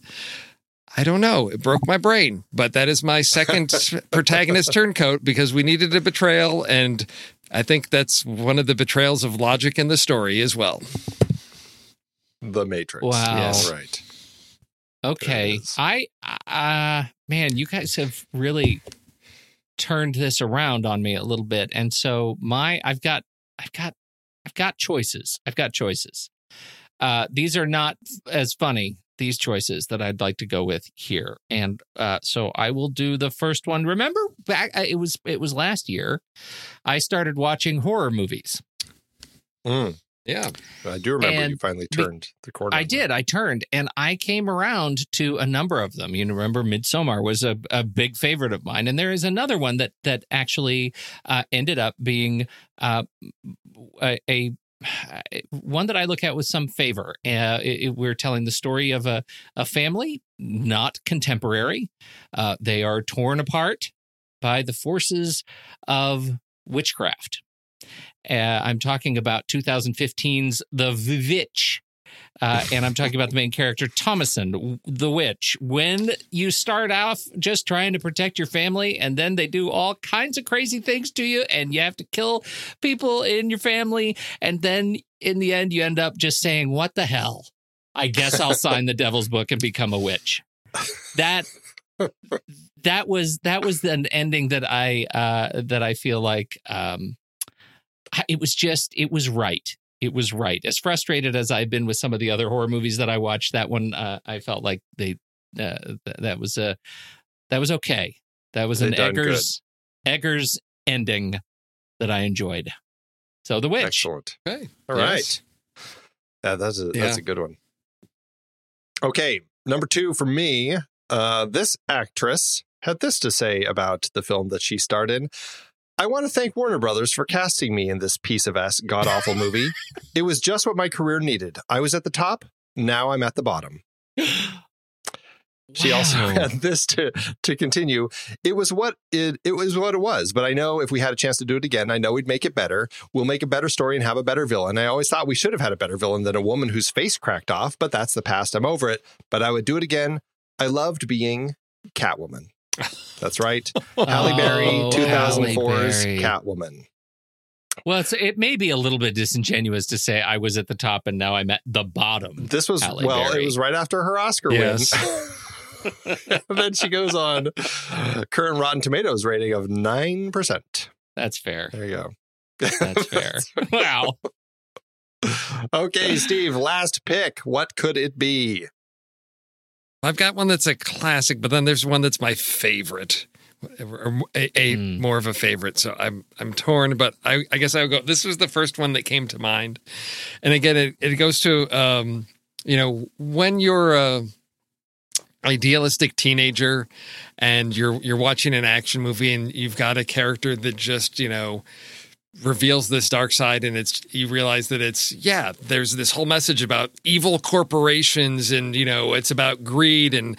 I don't know. It broke my brain, but that is my second protagonist turncoat because we needed a betrayal, and I think that's one of the betrayals of logic in the story as well. The Matrix. Wow. Yes. Right. Okay. I uh man, you guys have really turned this around on me a little bit. And so my I've got I've got I've got choices. I've got choices. Uh these are not as funny these choices that I'd like to go with here. And uh so I will do the first one. Remember back uh, it was it was last year I started watching horror movies. Mm. Yeah. I do remember you And finally be- turned the corner. I did. I turned and I came around to a number of them. You remember Midsommar was a, a big favorite of mine, and there is another one that that actually uh, ended up being uh, a, a one that I look at with some favor. Uh, it- it- we're telling the story of a a family, not contemporary. Uh, they are torn apart by the forces of witchcraft. Uh, I'm talking about 2015's The Witch. Uh, and I'm talking about the main character, Thomasin, the witch. When you start off just trying to protect your family, and then they do all kinds of crazy things to you, and you have to kill people in your family, and then in the end, you end up just saying, What the hell? I guess I'll sign the devil's book and become a witch. That that was that was an ending that I uh that I feel like um it was just it was right it was right as frustrated as i've been with some of the other horror movies that i watched that one uh, i felt like they uh, th- that was a that was okay that was They an done good. eggers eggers ending that i enjoyed so the witch Excellent. Okay. All right. Yes. Yeah, that's a that's a good one. Okay, number two for me. Uh, this actress had this to say about the film that she starred in. I want to thank Warner Brothers for casting me in this piece of ass god awful movie. it was just what my career needed. I was at the top. Now I'm at the bottom. She also had this to to continue. It was what it it was what it was. But I know if we had a chance to do it again, I know we'd make it better. We'll make a better story and have a better villain. I always thought we should have had a better villain than a woman whose face cracked off, but that's the past. I'm over it. But I would do it again. I loved being Catwoman. That's right. Halle Berry, Oh, 2004's Halle Berry. Catwoman. Well, it's, it may be a little bit disingenuous to say I was at the top and now I'm at the bottom. This was Halle well, Berry. it was right after her Oscar Yes. win. then she goes on current Rotten Tomatoes rating of nine percent. That's fair. There you go. That's fair. wow. Okay, Steve, last pick. What could it be? I've got one that's a classic, but then there's one that's my favorite, or a, a Hmm. more of a favorite. So I'm I'm torn, but I, I guess I would go. This was the first one that came to mind, and again, it, it goes to um, you know when you're a idealistic teenager and you're you're watching an action movie and you've got a character that just you know reveals this dark side and it's you realize that it's yeah there's this whole message about evil corporations and you know it's about greed and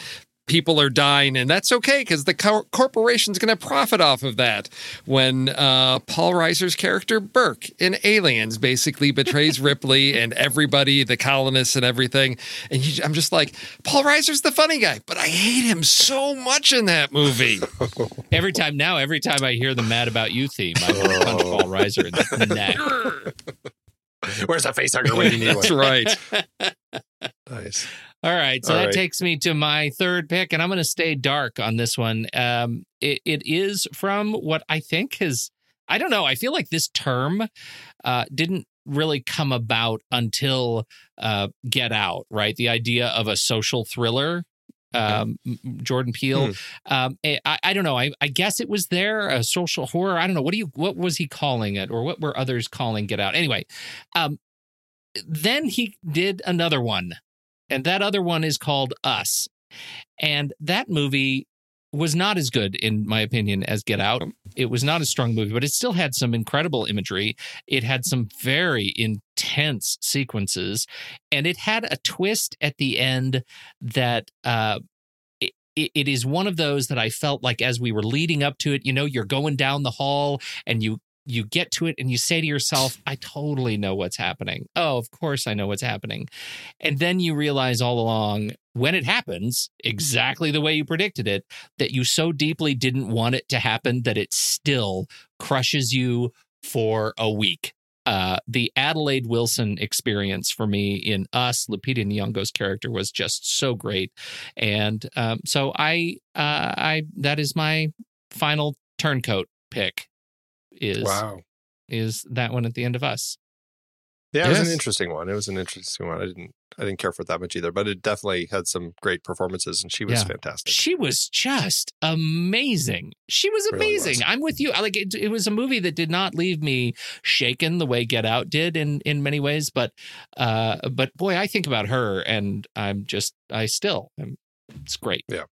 people are dying and that's okay because the cor- corporation's going to profit off of that. When uh, paul reiser's character burke in aliens basically betrays ripley and everybody the colonists and everything and you, i'm just like paul reiser's the funny guy but i hate him so much in that movie. Every time now, every time I hear the "Mad About You" theme, I want to punch Paul Reiser in the neck. Where's the face hugger when you need that's right. Nice. All right, so All that right. takes me to my third pick, and I'm going to stay dark on this one. Um, it, it is from what I think is, I don't know. I feel like this term uh, didn't really come about until uh, Get Out, right? The idea of a social thriller. Um, Jordan Peele. Um, I, I don't know. I, I guess it was there a social horror. I don't know. What do you? What was he calling it, or what were others calling Get Out? Anyway, um, then he did another one and that other one is called Us. And that movie was not as good, in my opinion, as Get Out. It was not a strong movie, but it still had some incredible imagery. It had some very intense sequences, and it had a twist at the end that uh, it, it is one of those that I felt like as we were leading up to it, you know, you're going down the hall and you you get to it and you say to yourself, I totally know what's happening. Oh, of course I know what's happening. And then you realize all along when it happens, exactly the way you predicted it, that you so deeply didn't want it to happen that it still crushes you for a week. Uh, the Adelaide Wilson experience for me in Us, Lupita Nyong'o's character was just so great, and um, so I, uh, I that is my final turncoat pick. Is Wow. is that one at the end of Us? Yeah, it was an interesting one. It was an interesting one. I didn't I didn't care for it that much either, but it definitely had some great performances and she was Yeah. fantastic. She was just amazing. She was Really amazing. was. I'm with you. I like it, it was a movie that did not leave me shaken the way Get Out did in in many ways, but uh but boy, I think about her and I'm just I still am it's great. Yeah.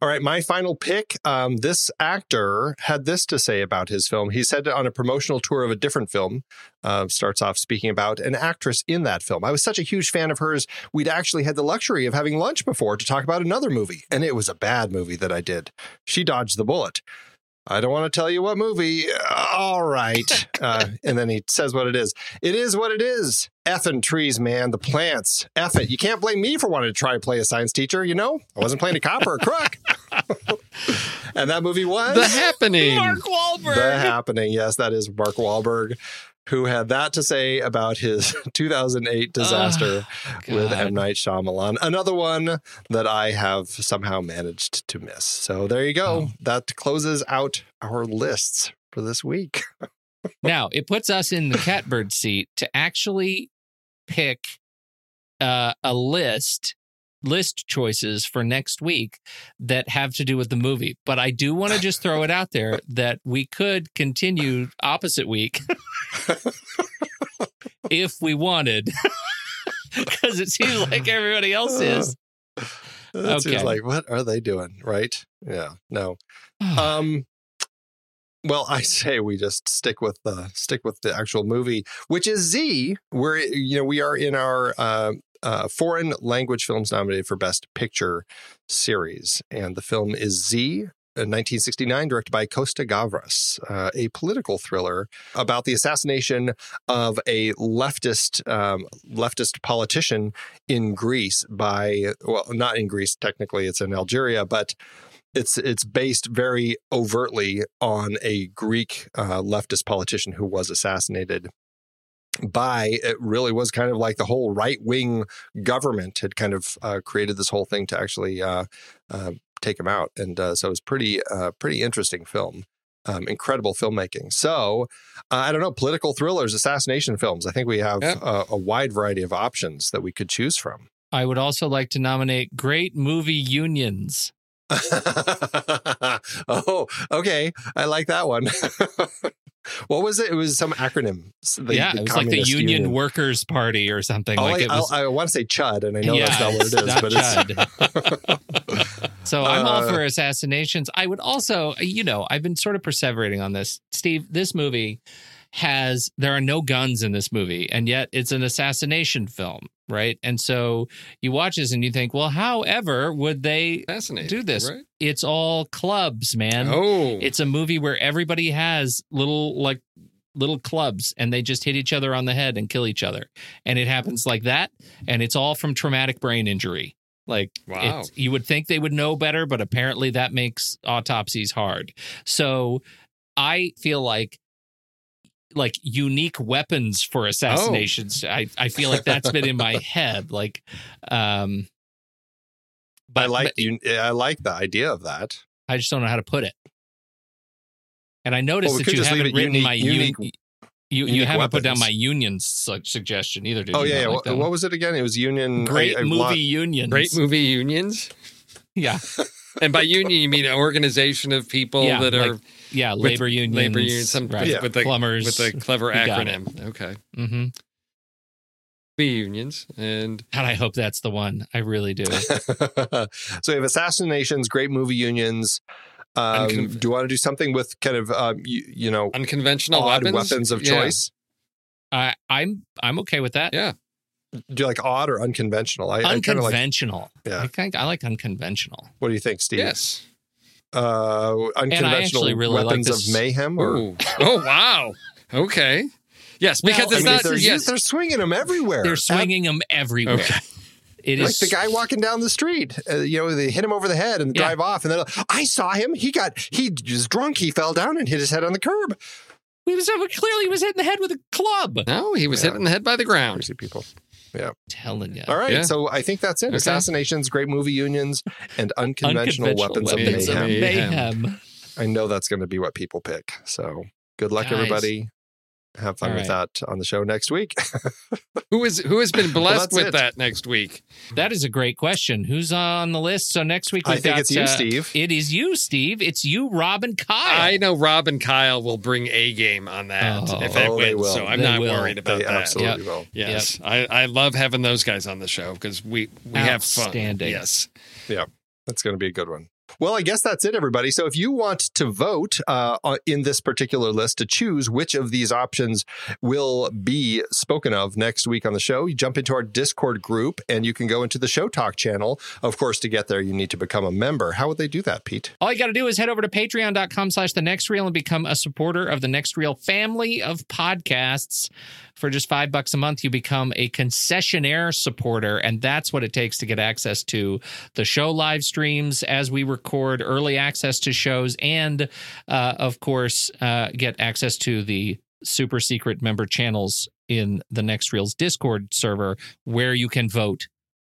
All right, my final pick. Um, this actor had this to say about his film. He said on a promotional tour of a different film, uh, starts off speaking about an actress in that film. I was such a huge fan of hers. We'd actually had the luxury of having lunch before to talk about another movie, and it was a bad movie that I did. She dodged the bullet. I don't want to tell you what movie. All right. Uh, and then he says what it is. It is what it is. Effing trees, man. The plants. Eff it. You can't blame me for wanting to try to play a science teacher, you know? I wasn't playing a cop or a crook. and that movie was The Happening. Mark Wahlberg. The Happening. Yes, that is Mark Wahlberg, who had that to say about his 2008 disaster with. M. Night Shyamalan. Another one that I have somehow managed to miss. So there you go. That closes out our lists for this week. now it puts us in the catbird seat to actually pick uh, a list list choices for next week that have to do with the movie but i do want to just throw it out there that we could continue opposite week if we wanted because it seems like everybody else is It seems like what are they doing? Right? Yeah. No. Um well, I say we just stick with the stick with the actual movie, which is Z. Where you know we are in our uh, uh, foreign language films nominated for Best Picture series, and the film is Z. in 1969, directed by Costa Gavras, uh, a political thriller about the assassination of a leftist um, leftist politician in Greece by well, not in Greece technically, it's in Algeria, but it's it's based very overtly on a Greek uh, leftist politician who was assassinated by it really was kind of like the whole right wing government had kind of uh, created this whole thing to actually uh, uh, take him out, and uh, so it was pretty uh, pretty interesting film. Um, incredible filmmaking. So, uh, I don't know, political thrillers, assassination films. I think we have Yep. a, a wide variety of options that we could choose from. I would also like to nominate great movie unions. oh, okay. I like that one. what was it? It was some acronym. The- yeah, the it was like the Communist Union, Workers Party or something. Oh, like I, it was. I, want to say Chud, and I know Yeah, that's not what it's not but it's. so I'm all Uh, for assassinations. I would also, you know, I've been sort of perseverating on this. Steve, this movie has there are no guns in this movie, and yet it's an assassination film, right? And so you watch this and you think, well, however would they do this? right? It's all clubs, man. Oh. it's a movie where everybody has little like little clubs and they just hit each other on the head and kill each other. And it happens like that. And it's all from traumatic brain injury. Like, Wow. you would think they would know better, but apparently that makes autopsies hard. So I feel like like unique weapons for assassinations. I, I feel like that's been in my head. Like, um, I like you. I like the idea of that. I just don't know how to put it. And I noticed Well, we that you haven't written unique- my unique- un- you you haven't put down my union su- suggestion either. Did oh you? yeah, yeah. like What, what was it again? It was Union. Great I- I movie want- unions. Great movie unions. Yeah. And by union, you mean an organization of people Yeah, that are like- yeah, with labor unions, labor unions, some right. with, with the Plumbers. with the clever You got it. acronym. Okay, Mm-hmm. be unions and God, I hope that's the one. I really do. so we have assassinations, great movie unions. Um, Uncon- do you want to do something with kind of um, you, you know unconventional odd weapons? of Yeah. choice? I I'm I'm okay with that. Yeah. Do you like odd or unconventional? I, I kind of like. unconventional. Yeah. I think I like unconventional. What do you think, Steve? Yes. Uh, unconventional really weapons this- of mayhem. Or, Ooh. Oh wow. Okay. Yes, because Well, it's I mean, not. they're, yes, they're swinging them everywhere. They're swinging them everywhere. Okay. It like is the guy walking down the street. Uh, you know, they hit him over the head and Yeah. drive off. And then I saw him. He got he was drunk. He fell down and hit his head on the curb. He was clearly he was hitting the head with a club. no, he was Yeah. hit in the head by the ground. Crazy people. Yeah. telling you. All right. Yeah. So I think that's it. Okay. Assassinations, great movie unions, and unconventional, weapons, of weapons mayhem. of mayhem. I know that's going to be what people pick. So good luck, Guys. everybody. Have fun All with right. that on the show next week. Who is who has been blessed that's with it. that next week? That is a great question. Who's on the list? So next week I we've think got, it's you, uh, Steve. It is you, Steve. It's you, Rob, and Kyle. I know Rob and Kyle will bring a game on that Oh. if that Oh, they wins. will. So I'm They not will. worried about they that. absolutely Yep. will. Yes, I, I love having those guys on the show because we we have fun. Outstanding. Yes, Yeah, that's going to be a good one. Well, I guess that's it, everybody. So if you want to vote uh, in this particular list to choose which of these options will be spoken of next week on the show, you jump into our Discord group and you can go into the Show Talk channel. Of course, to get there, you need to become a member. How would they do that, Pete? All you got to do is head over to patreon.com slash the next reel and become a supporter of the next reel family of podcasts. For just five bucks a month, you become a concessionaire supporter. And that's what it takes to get access to the show live streams as we record, early access to shows, and uh, of course, uh, get access to the super secret member channels in the next reel's Discord server where you can vote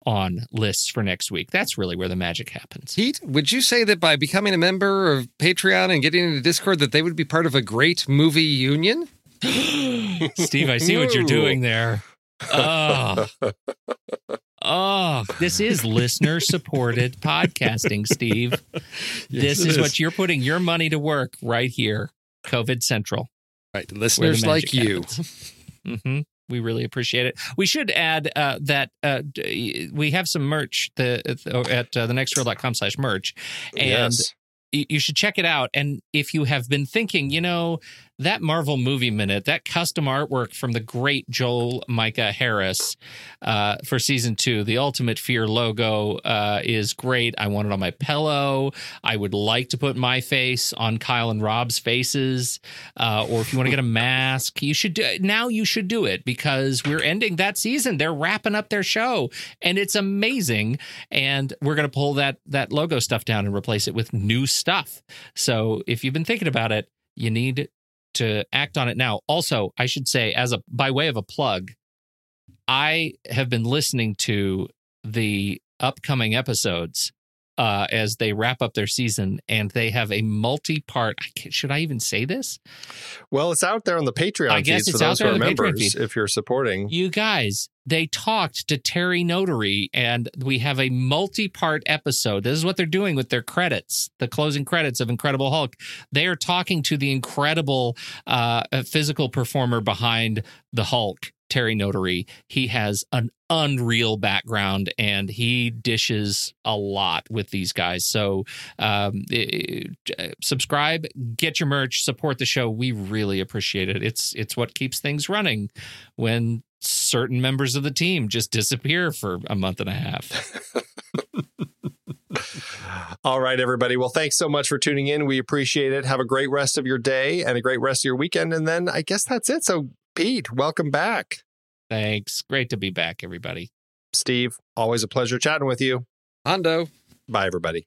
on lists for next week. That's really where the magic happens. Pete, would you say that by becoming a member of Patreon and getting into Discord, that they would be part of a great movie union? Steve, I see what you're doing there. Oh. Oh, this is listener supported podcasting, Steve. this it is, is. what you're putting your money to work right here. COVID Central. Right, listeners like you. hmm We really appreciate it. We should add uh, that uh, we have some merch the, at uh, the nextreel.com slash merch. And yes. you should check it out. And if you have been thinking, you know, that Marvel movie minute, that custom artwork from the great Joel Micah Harris uh, for season two, the Ultimate Fear logo uh, is great. I want it on my pillow. I would like to put my face on Kyle and Rob's faces, uh, or if you want to get a mask, you should do now. You should do it because we're ending that season. They're wrapping up their show, and it's amazing. And we're going to pull that that logo stuff down and replace it with new stuff. So if you've been thinking about it, you need to act on it now. Also, I should say, as a by way of a plug, I have been listening to the upcoming episodes uh, as they wrap up their season, and they have a multi-part. I can't- Should I even say this? Well, it's out there on the Patreon I guess feeds for it's out those who there are on the Patreon members. If you're supporting, You guys, they talked to Terry Notary, and we have a multi-part episode. This is what they're doing with their credits, the closing credits of Incredible Hulk. They are talking to the incredible uh, physical performer behind the Hulk. Terry Notary. He has an unreal background and he dishes a lot with these guys. So, um, subscribe, get your merch, support the show. We really appreciate it. It's it's what keeps things running when certain members of the team just disappear for a month and a half. All right, everybody. Well, thanks so much for tuning in. We appreciate it. Have a great rest of your day and a great rest of your weekend. And then I guess that's it. So, Pete, welcome back. Thanks. Great to be back, everybody. Steve, always a pleasure chatting with you. Hondo. Bye, everybody.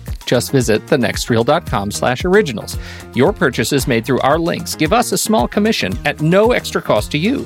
Just visit thenextreel.com slash originals. Your purchases made through our links give us a small commission at no extra cost to you